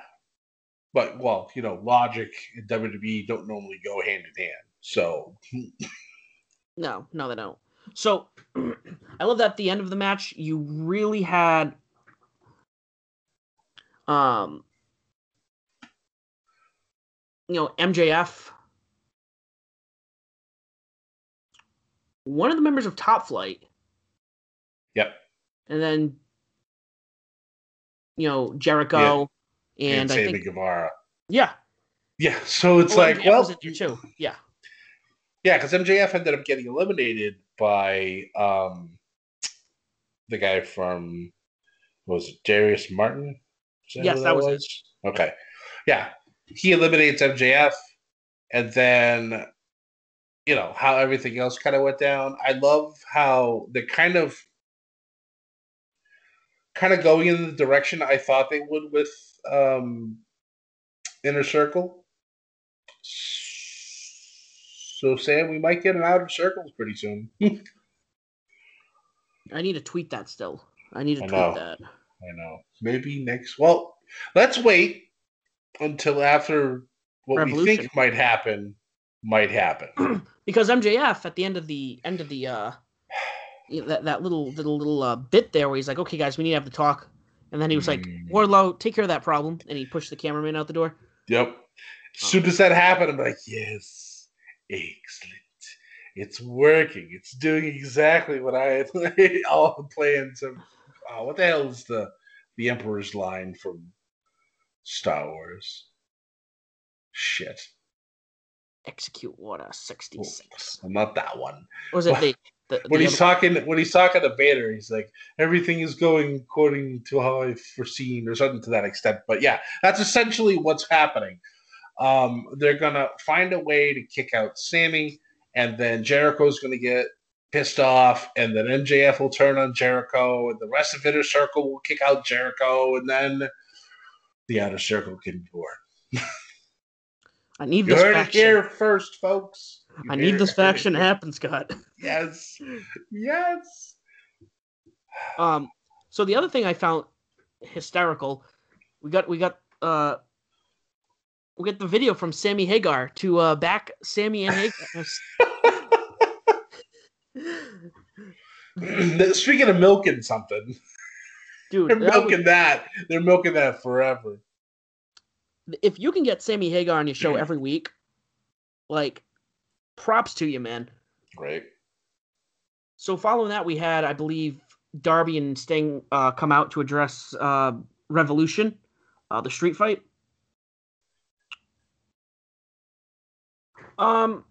but well, you know, logic and WWE don't normally go hand in hand. So No, no, they don't. So I love that at the end of the match, you really had um you know, MJF one of the members of Top Flight Yep. and then you know, Jericho and, I Sammy think Guevara. yeah. Yeah, so it's Oh, like, MJF well, was too. Yeah. yeah, because MJF ended up getting eliminated by um the guy from was it Darius Martin? Is Yes, who that was it. Okay, yeah, he eliminates MJF, and then you know how everything else kind of went down. I love how they're kind of kind of going in the direction I thought they would with um Inner Circle. So Sam, we might get an outer circles pretty soon. I need to tweet that still. I need to I tweet know. that. I know. Maybe next. Well, let's wait until after what we think might happen might happen. because MJF at the end of the end of the uh that that little little little uh, bit there where he's like, "Okay, guys, we need to have the talk," and then he was like, Mm. "Wardlow, take care of that problem," and he pushed the cameraman out the door. Yep. As soon as that happened, I'm like, yes, excellent. It's working. It's doing exactly what I had all the plans of. Oh, what the hell is the the Emperor's line from Star Wars? Shit, Execute Order sixty six. not that one. Was it the, the, when the he's other- talking when he's talking to Vader, he's like, everything is going according to how I've foreseen, or something to that extent. But yeah, that's essentially what's happening. Um, they're gonna find a way to kick out Sammy, and then Jericho's gonna get pissed off, and then MJF will turn on Jericho, and the rest of Inner Circle will kick out Jericho, and then the Outer Circle can be born. I need You this heard it faction. here first, folks. You I need this faction to happen, Scott. Yes, yes. Um, so the other thing I found hysterical, we got we got uh we get the video from Sammy Hagar to uh back Sammy and Hagar. Speaking of milking something, Dude, they're that was- milking that. They're milking that forever. If you can get Sammy Hagar on your show every week, like props to you, man. Right. So following that, we had, I believe, Darby and Sting uh, come out to address uh, Revolution, uh, the street fight. Um,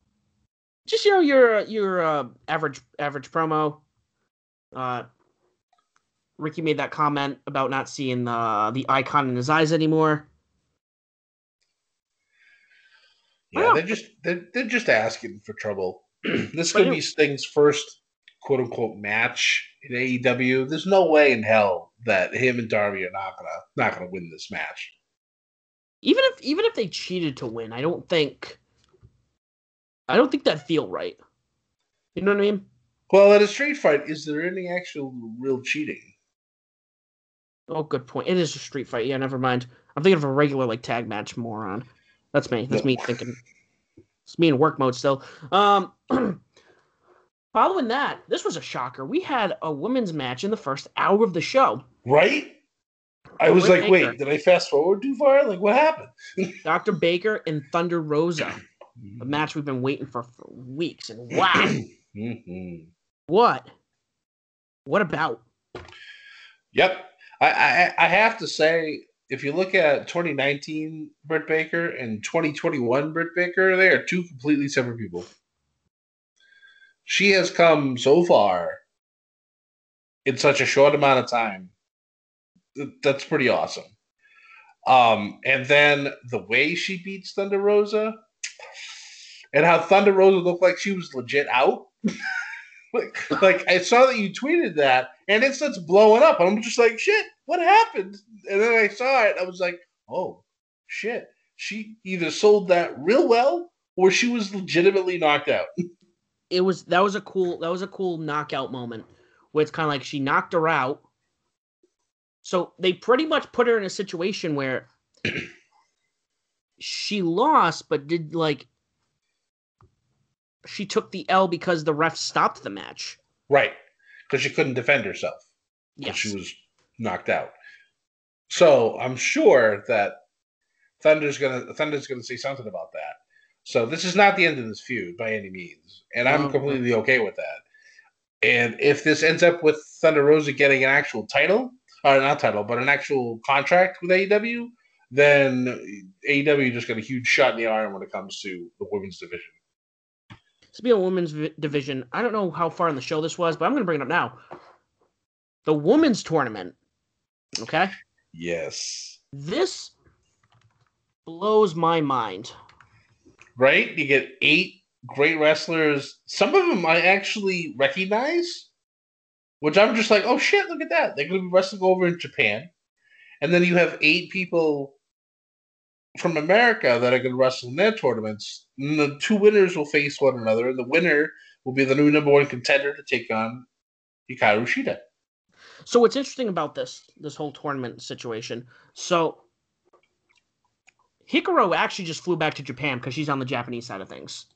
just you know your your uh, average average promo. Uh, Ricky made that comment about not seeing the the icon in his eyes anymore. Yeah, they're just they're, they're just asking for trouble. this is But gonna it- be Sting's first quote unquote match in AEW. There's no way in hell that him and Darby are not gonna not gonna win this match. even if even if they cheated to win, I don't think I don't think that'd feel right. You know what I mean? Well, at a street fight, is there any actual real cheating? Oh, good point. It is a street fight. Yeah, never mind. I'm thinking of a regular like tag match moron. That's me. That's No. me thinking. It's me in work mode still. Um, following that, this was a shocker. We had a women's match in the first hour of the show. Right? I was like, Baker. wait, did I fast forward too far? Like, what happened? Dr. Baker and Thunder Rosa, a match we've been waiting for for weeks. And wow, Mhm. what? What about? Yep. I, I I have to say, if you look at 2019 Britt Baker and 2021 Britt Baker, they are two completely separate people. She has come so far in such a short amount of time. That's pretty awesome. Um, and then the way she beats Thunder Rosa, and how Thunder Rosa looked like she was legit out. like, like I saw that you tweeted that, and it starts blowing up, I'm just like, shit, what happened? And then I saw it, I was like, oh, shit, she either sold that real well, or she was legitimately knocked out. It was that was a cool that was a cool knockout moment where it's kind of like she knocked her out. So they pretty much put her in a situation where she lost, but did like she took the L because the ref stopped the match. Right, because she couldn't defend herself. Yes. she was knocked out. So I'm sure that Thunder's gonna Thunder's gonna say something about that. So this is not the end of this feud by any means, and I'm completely okay with that. And if this ends up with Thunder Rosa getting an actual title, or not title, but an actual contract with AEW, then AEW just got a huge shot in the arm when it comes to the women's division. Speaking of women's vi- division, I don't know how far in the show this was, but I'm going to bring it up now. The women's tournament. Okay, Yes. this blows my mind. right? You get eight great wrestlers. Some of them I actually recognize, which I'm just like, oh shit, look at that. They're going to be wrestling over in Japan. And then you have eight people from America that are going to wrestle in their tournaments. And the two winners will face one another, and the winner will be the new number one contender to take on Hikaru Shida. So what's interesting about this this whole tournament situation? So Hikaru actually just flew back to Japan because she's on the Japanese side of things.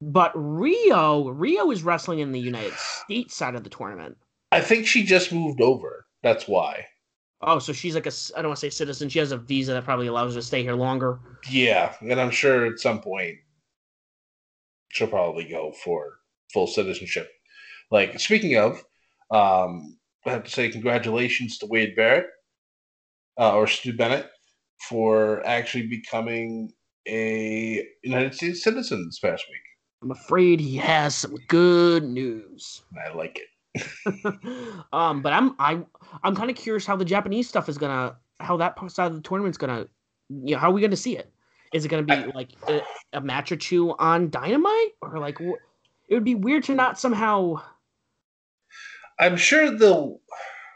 But Rio, Rio is wrestling in the United States side of the tournament. I think she just moved over. That's why. Oh, so she's like a I don't want to say citizen. She has a visa that probably allows her to stay here longer. Yeah, and I'm sure at some point she'll probably go for full citizenship. Like speaking of, um, I have to say congratulations to Wade Barrett uh, or Stu Bennett for actually becoming a United States citizen this past week. I'm afraid he has some good news. I like it. um, but I'm I I'm kind of curious how the Japanese stuff is gonna how that side of the tournament's gonna you know how are we gonna see it? Is it gonna be I- like a, a match or two on Dynamite or like wh- it would be weird to not somehow I'm sure they'll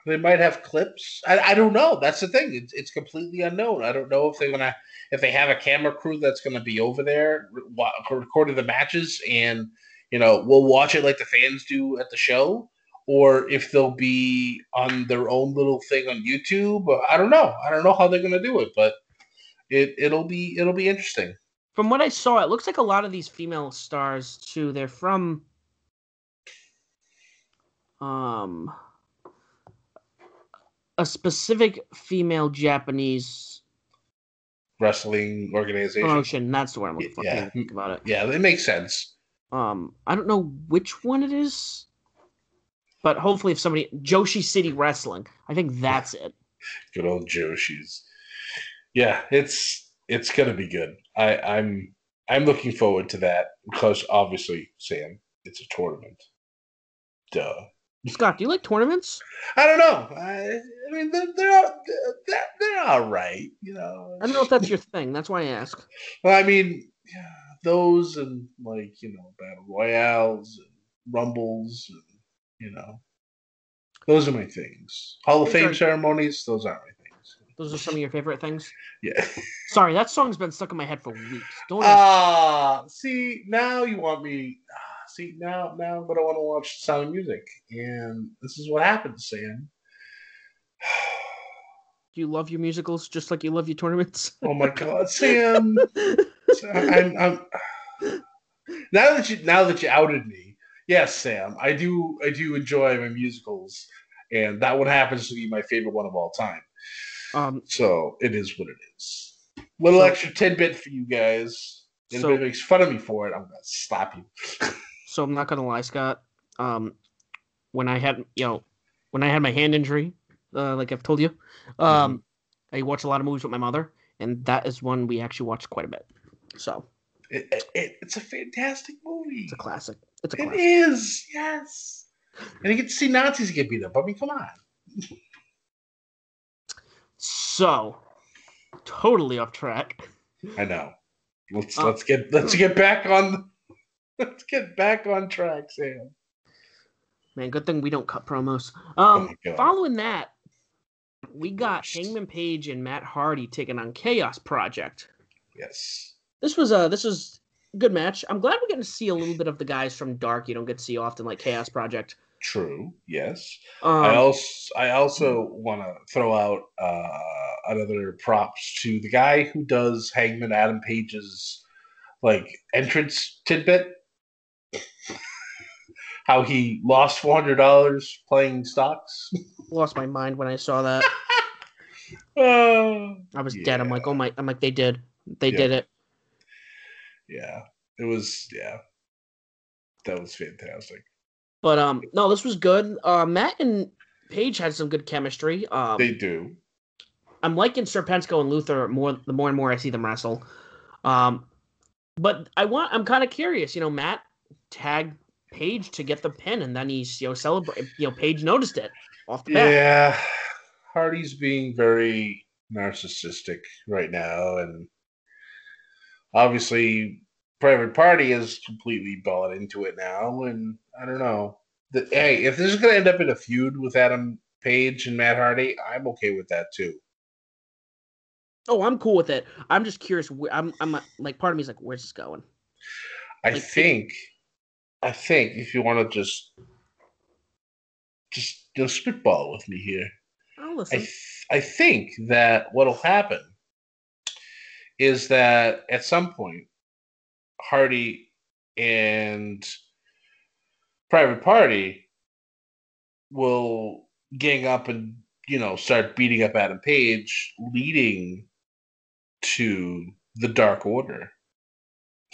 they might have clips. I, I don't know. That's the thing. It's, it's completely unknown. I don't know if they're gonna if they have a camera crew that's gonna be over there re- recording the matches, and you know we'll watch it like the fans do at the show, or if they'll be on their own little thing on YouTube. I don't know. I don't know how they're gonna do it, but it it'll be it'll be interesting. from what I saw, it looks like a lot of these female stars too. They're from um a specific female Japanese Wrestling organization. promotion. That's the word I'm looking for. Yeah. Think about it. Yeah, it makes sense. Um, I don't know which one it is, but hopefully, if somebody Joshi City Wrestling, I think that's it. Good old Joshi's. Yeah, it's it's gonna be good. I, I'm I'm looking forward to that because obviously, Sam, it's a tournament. Duh. Scott, do you like tournaments? I don't know. I, I mean, they're they're, all- they're they're all right. You know. I don't know if that's your thing. That's why I ask. Well, I mean, yeah, those and like you know battle royales and rumbles and you know, those are my things. Hall of Fame ceremonies. Those aren't my things. Those are some of your favorite things. Yeah. Sorry, that song's been stuck in my head for weeks. Don't. Uh, Ah, see now you want me. ah, See now, now but I'm want to watch Sound of Music, and this is what happens, Sam. do you love your musicals just like you love your tournaments? Oh my God, Sam! I'm, I'm now that you now that you outed me. Yes, Sam, I do. I do enjoy my musicals, and that one happens to be my favorite one of all time. um, So it is what it is. Little So- extra tidbit for you guys. If So- makes fun of me for it, I'm gonna slap you. so I'm not gonna lie, Scott. Um, when I had you know, when I had my hand injury, uh, like I've told you, um, I watched a lot of movies with my mother, and that is one we actually watched quite a bit. So It, it, it- it's a fantastic movie. it's a classic. It's a classic. is, yes. And you get to see Nazis get beat up. I mean, come on. So totally off track. I know. Let's Uh, let's get let's get back on let's get back on track, Sam. Man, good thing we don't cut promos. Oh Um, God. following that, we got. Hangman Page and Matt Hardy taking on Chaos Project. Yes. This was a this was a good match. I'm glad we're getting to see a little bit of the guys from Dark. You don't get to see often, like Chaos Project. True. Yes. Um, I also I also want to throw out uh, another props to the guy who does Hangman Adam Page's like entrance tidbit. How he lost four hundred dollars playing stocks. lost my mind when I saw that. Oh, I was dead. I'm like, oh my! I'm like, they did, they Yeah. did it. Yeah, it was yeah, that was fantastic. But um, no, this was good. Uh, Matt and Page had some good chemistry. Um, They do. I'm liking Serpentico and Luther more the more and more I see them wrestle. Um, but I want I'm kind of curious. You know, Matt tagged Page to get the pin, and then he's you know celebrate. You know, Page noticed it off the bat. Yeah, Hardy's being very narcissistic right now, and obviously, Private Party is completely bought into it now. And I don't know. The, hey, if this is going to end up in a feud with Adam Page and Matt Hardy, I'm okay with that too. Oh, I'm cool with it. I'm just curious. I'm I'm like part of me is like, where's this going? I Like, think, I think if you want to just, just you know, spitball with me here. I'll I th- I think that what'll happen is that at some point, Hardy and Private Party will gang up and you know start beating up Adam Page, leading to the Dark Order,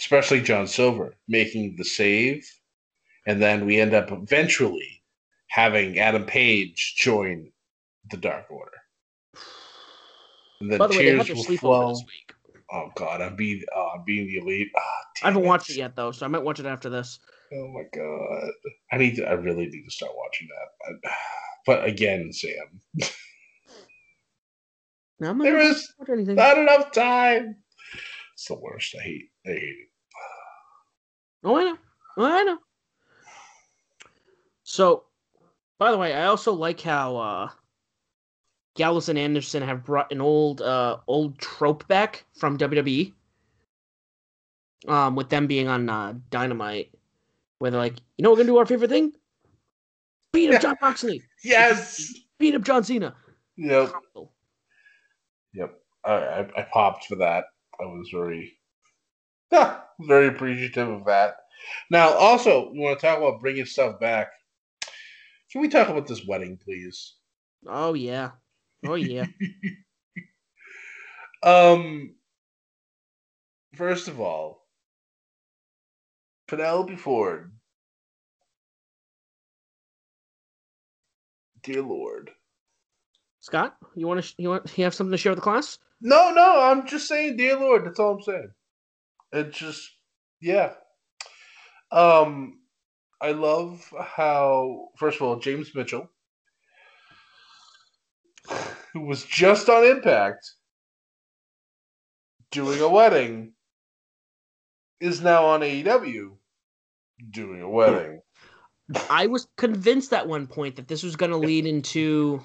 especially John Silver making the save, and then we end up eventually having Adam Page join the Dark Order. And then the way, tears their will flow. this week. Oh God, I'm being, oh, I'm being the elite. Ah, I haven't damn watched it yet though, so I might watch it after this. Oh my God, I need to. I really need to start watching that. I, but again, Sam, No, I'm not there is not enough time. It's the worst. I hate. I hate it. Oh, I know. Oh, I know. So, by the way, I also like how uh Gallows and Anderson have brought an old uh old trope back from WWE. Um, with them being on uh, Dynamite, where they're like, you know, what we're gonna do our favorite thing: beat up. Jon Moxley, Yes. beat up John Cena. Yep. Yep. I, I, I popped for that. I was very, very appreciative of that. Now, also, we want to talk about bringing stuff back. Can we talk about this wedding, please? Oh yeah, oh yeah. Um, first of all, Penelope Ford. Dear Lord. Scott, you want to? Sh- you want? You have something to share with the class? No, no, I'm just saying, dear Lord. That's all I'm saying. It's just, yeah. Um, I love how, first of all, James Mitchell, who was just on Impact, doing a wedding, is now on AEW doing a wedding. I was convinced at one point that this was going to lead into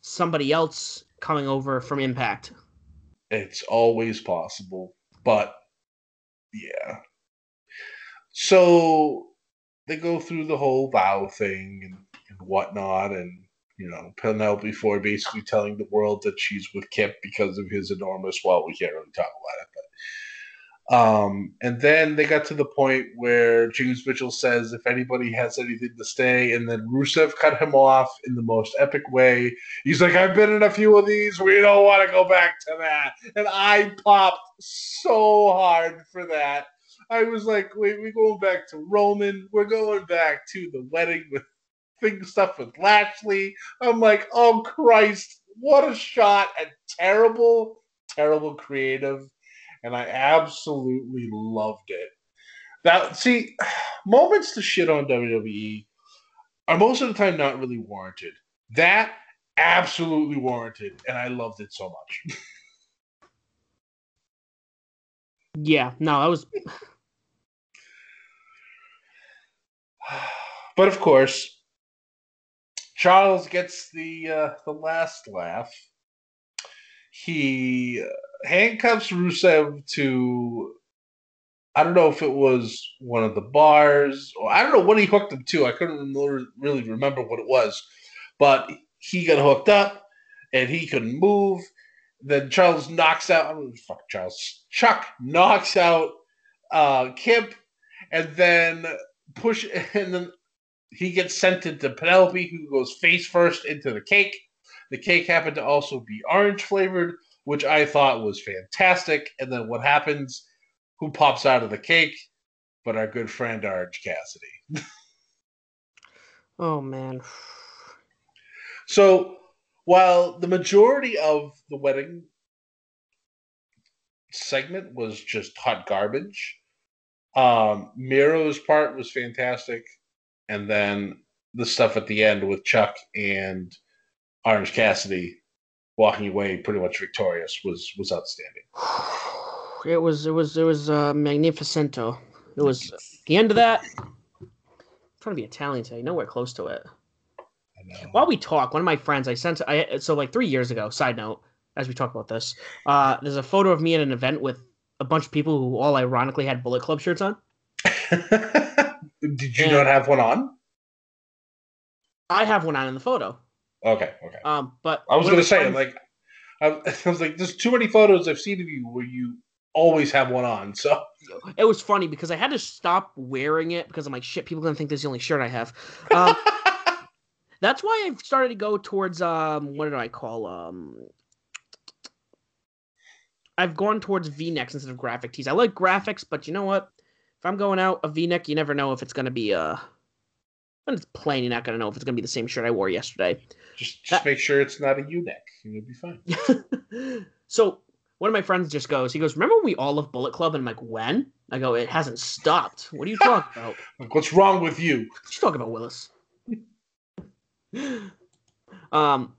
somebody else coming over from Impact. It's always possible, but yeah. So they go through the whole vow thing and, and whatnot, and you know, Penelope Ford basically telling the world that she's with Kip because of his enormous. Well, we can't really talk about it, but um, and then they got to the point where James Mitchell says if anybody has anything to stay, and then Rusev cut him off in the most epic way. He's like, I've been in a few of these. We don't want to go back to that. And I popped so hard for that. I was like, wait, we're going back to Roman. We're going back to the wedding with thing stuff with Lashley. I'm like, oh Christ, what a shot and terrible, terrible creative. And I absolutely loved it. That see, moments to shit on WWE are most of the time not really warranted. That absolutely warranted, and I loved it so much. Yeah, no, I was But of course, Charles gets the uh, the last laugh. He uh, handcuffs Rusev to I don't know if it was one of the bars or I don't know what he hooked him to. I couldn't really remember what it was, but he got hooked up and he couldn't move. Then Charles knocks out. Fuck Charles. Chuck knocks out uh, Kip, and then push, and then he gets sent into Penelope, who goes face first into the cake. The cake happened to also be orange flavored, which I thought was fantastic. And then what happens? Who pops out of the cake? But our good friend Orange Cassidy. oh man. So while the majority of the wedding segment was just hot garbage, um, Miro's part was fantastic, and then the stuff at the end with Chuck and Orange Cassidy walking away pretty much victorious was was outstanding. It was it was it was uh, magnificento. It was the end of that. I'm trying to be Italian today, nowhere close to it. While we talk, one of my friends I sent I so like three years ago. Side note, as we talk about this, uh, there's a photo of me at an event with a bunch of people who all ironically had Bullet Club shirts on. Did you And- not have one on? I have one on in the photo. Okay, okay. Um, but I was gonna of my say like I, I was like, there's too many photos I've seen of you where you always have one on. So it was funny because I had to stop wearing it because I'm like, shit, people are gonna think this is the only shirt I have. Um, that's why I've started to go towards um, what did I call um. I've gone towards V-necks instead of graphic tees. I like graphics, but you know what? If I'm going out a V-neck, you never know if it's gonna be uh when it's plain, you're not gonna know if it's gonna be the same shirt I wore yesterday. just just make sure it's not a U neck. You'll be fine. so one of my friends just goes, he goes, "Remember when we all love Bullet Club?" And I'm like, "When?" I go, "It hasn't stopped. What are you talking about?" Like, what's wrong with you? What you talking about, Willis? um,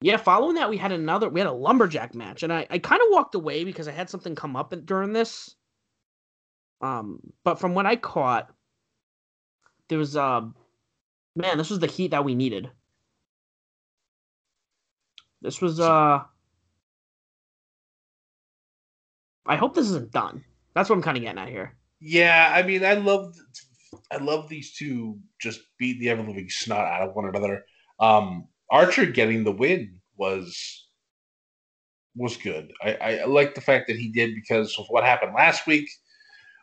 yeah. Following that, we had another. We had a lumberjack match, and I, I kind of walked away because I had something come up during this. Um, but from what I caught, there was um, man, this was the heat that we needed. This was uh. I hope this isn't done. That's what I'm kind of getting at here. Yeah, I mean, I love, I love these two just beat the ever living snot out of one another. Um, Archer getting the win was was good. I, I like the fact that he did because of what happened last week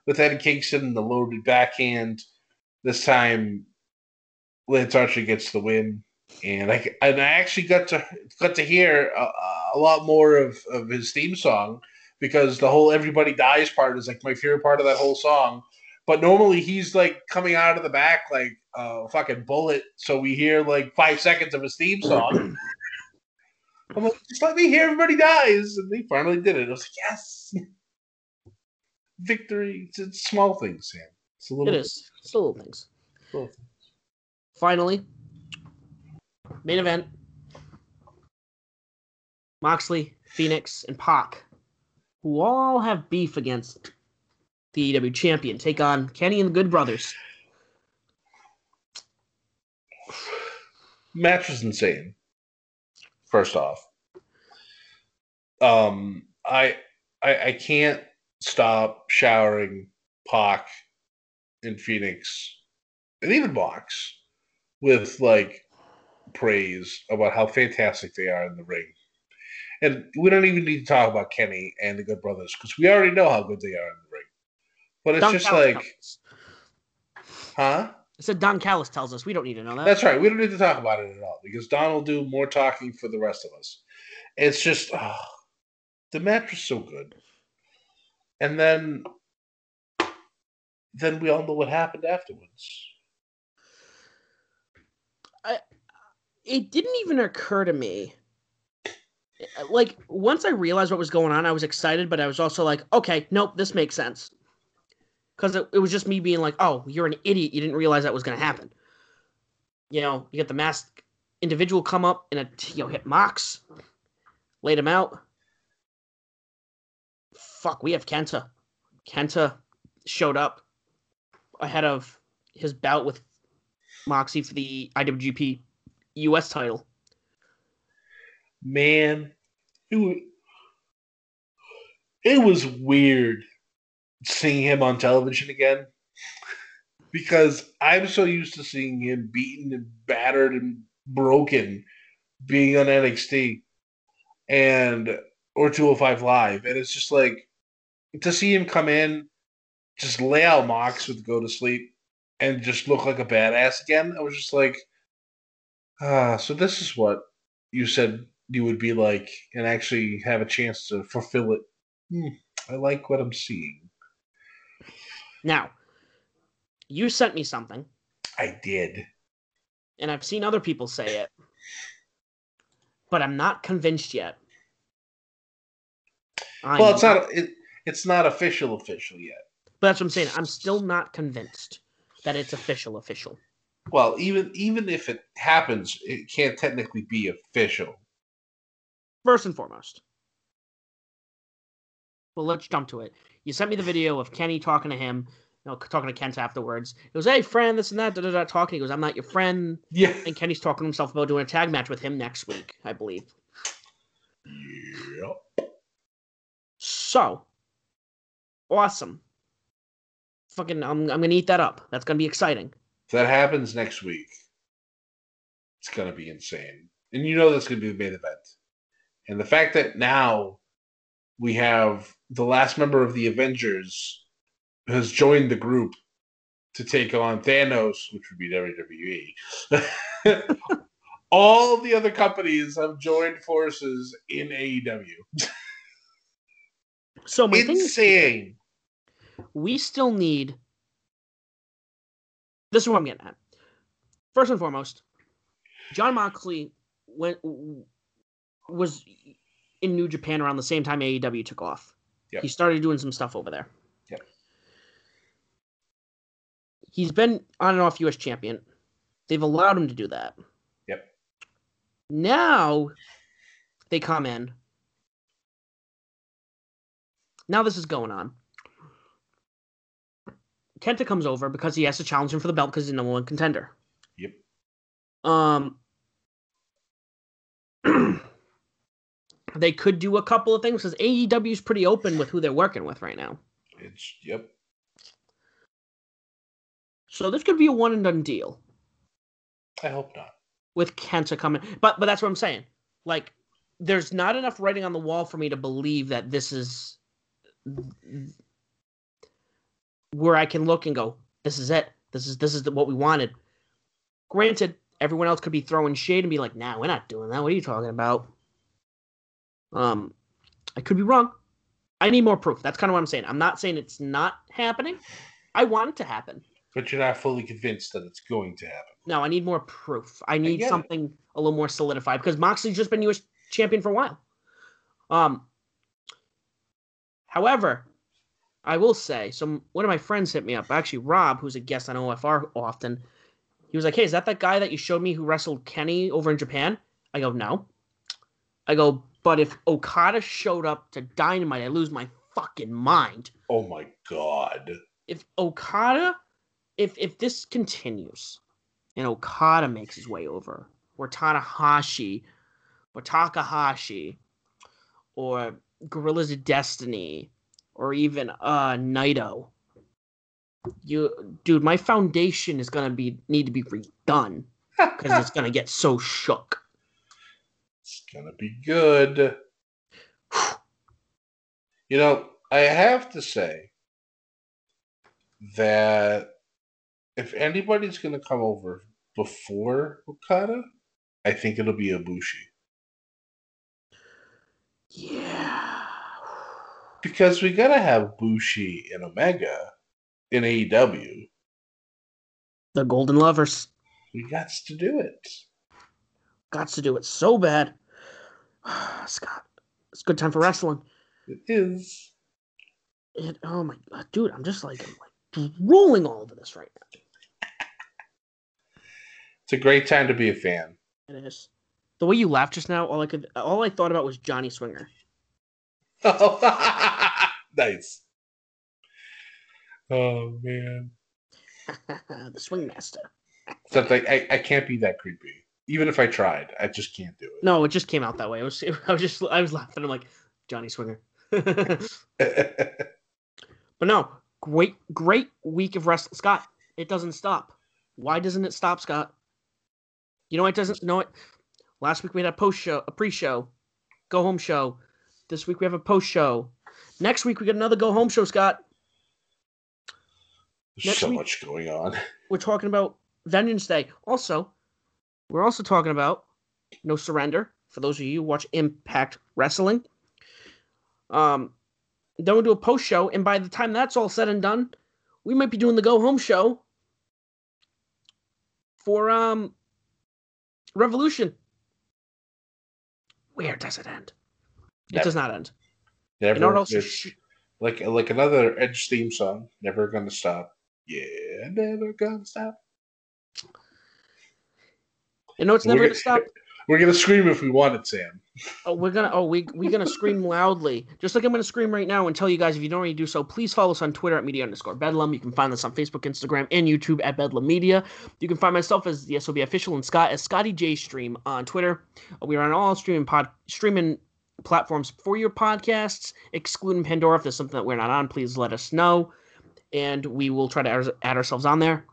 with Eddie Kingston, and the loaded backhand. This time, Lance Archer gets the win, and I and I actually got to got to hear a, a lot more of, of his theme song because the whole "Everybody Dies" part is like my favorite part of that whole song. But normally he's like coming out of the back like a uh, fucking bullet, so we hear like five seconds of his theme song. I'm like, just let me hear "Everybody Dies," and they finally did it. I was like, yes, victory. It's, it's small things, Sam. It's a little. It is. It's little things. Little things. Finally, main event. Moxley, Fenix, and Pac, who all have beef against the AEW champion, take on Kenny and the Good Brothers. match was insane. First off, um, I, I I can't stop showering Pac in Fenix and even Mox with like praise about how fantastic they are in the ring. And we don't even need to talk about Kenny and the Good Brothers because we already know how good they are in the ring. But it's Don just Callis like, huh? I said Don Callis tells us. We don't need to know that. That's right. We don't need to talk about it at all because Don will do more talking for the rest of us. It's just oh, the match was so good, and then then we all know what happened afterwards. I, it didn't even occur to me. Like once I realized what was going on, I was excited, but I was also like, okay, nope, this makes sense. Because it, it was just me being like, oh, you're an idiot. You didn't realize that was going to happen. You know, you get the masked individual come up and a, you know hit Mox, laid him out. Fuck, we have Kenta. Kenta showed up ahead of his bout with Moxie for the IWGP US title. Man, it was, it was weird seeing him on television again because I'm so used to seeing him beaten and battered and broken being on NXT and or 205 live and it's just like to see him come in just lay out Mox with go to sleep and just look like a badass again I was just like ah so this is what you said you would be like and actually have a chance to fulfill it. Hmm, I like what I'm seeing. Now, you sent me something, I did. And I've seen other people say it, but I'm not convinced yet. I'm well it's not it, it's not official official yet But that's what I'm saying. I'm still not convinced that it's official. Official. Well, even even if it happens, it can't technically be official. First and foremost. Well, let's jump to it. You sent me the video of Kenny talking to him, you know, talking to Kent afterwards. It was, "Hey, friend, this and that." Da da da. Talking. He goes, "I'm not your friend." Yeah. And Kenny's talking to himself about doing a tag match with him next week, I believe. Yep. So awesome. Fucking, I'm I'm gonna eat that up. That's gonna be exciting. If that happens next week, it's gonna be insane. And you know that's gonna be the main event. And the fact that now we have the last member of the Avengers has joined the group to take on Thanos, which would be WWE. All the other companies have joined forces in AEW. So my thing is, Insane. We still need. This is what I'm getting at. First and foremost, Jon Moxley went was in New Japan around the same time AEW took off. Yep. He started doing some stuff over there. Yep. He's been on and off US champion. They've allowed him to do that. Yep. Now they come in. Now this is going on. Kenta comes over because he has to challenge him for the belt because he's the number one contender. Yep. Um, they could do a couple of things because AEW is pretty open with who they're working with right now. It's yep. So this could be a one and done deal I hope not. with Kenta coming. But but that's what I'm saying. Like, there's not enough writing on the wall for me to believe that this is where I can look and go, this is it. This is this is the, what we wanted. Granted, everyone else could be throwing shade and be like, "Nah, we're not doing that. What are you talking about?" Um, I could be wrong. I need more proof. That's kind of what I'm saying. I'm not saying it's not happening. I want it to happen. But you're not fully convinced that it's going to happen. No, I need more proof. I need it. something a little more solidified because Moxley's just been U.S. champion for a while. Um. However, I will say, some one of my friends hit me up. Actually, Rob, who's a guest on OFR often, he was like, "Hey, is that that guy that you showed me who wrestled Kenny over in Japan?" I go, "No." I go, "But if Okada showed up to Dynamite, I lose my fucking mind." Oh my god. if Okada, if if this continues, and Okada makes his way over, or Tanahashi, or Takahashi, or Guerrillas of Destiny, or even uh Naito, you dude, my foundation is gonna be need to be redone because it's gonna get so shook. It's gonna be good. You know, I have to say that if anybody's gonna come over before Okada, I think it'll be Ibushi. Because we gotta have Bushi and Omega in AEW. The Golden Lovers We got to do it. got to do it so bad. Scott, it's a good time for wrestling. It is. It, oh my god, dude, I'm just like, I'm like rolling all over this right now. It's a great time to be a fan. It is. The way you laughed just now, all I could, all I thought about was Johnny Swinger. I nice. Oh man. the swing master. Like, I, I can't be that creepy. Even if I tried, I just can't do it. No, it just came out that way. I was I was just I was laughing. I'm like Johnny Swinger. but no, great great week of wrestling. Scott, it doesn't stop. Why doesn't it stop, Scott? You know what doesn't know it? Last week we had a post show, a pre-show, go home show. This week we have a post show. Next week we get another go home show, Scott. There's Next so week- much going on. We're talking about Vengeance Day. Also, we're also talking about No Surrender. For those of you who watch Impact Wrestling. Um, then we'll do a post show, and by the time that's all said and done, we might be doing the go home show for um Revolution. Where does it end? It does not end. Never, what else? sh- like like another Edge theme song. Never gonna stop. Yeah, never gonna stop. You know it's never We're gonna stop. We're gonna scream if we want it, Sam. Oh, we're gonna oh we we're gonna scream loudly, just like I'm gonna scream right now and tell you guys if you don't already do so, please follow us on Twitter at media underscore bedlam. You can find us on Facebook, Instagram, and YouTube at Bedlam Media. You can find myself as the SOB official and Scott as Scotty J Stream on Twitter. We are on all streaming pod streaming platforms for your podcasts, excluding Pandora. If there's something that we're not on, please let us know, and we will try to add, add ourselves on there.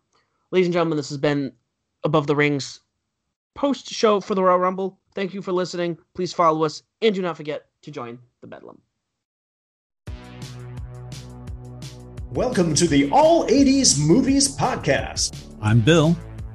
Ladies and gentlemen, this has been Above the Rings post show for the Royal Rumble. Thank you for listening. Please follow us and do not forget to join the Bedlam. Welcome to the All 80s Movies Podcast. I'm Bill.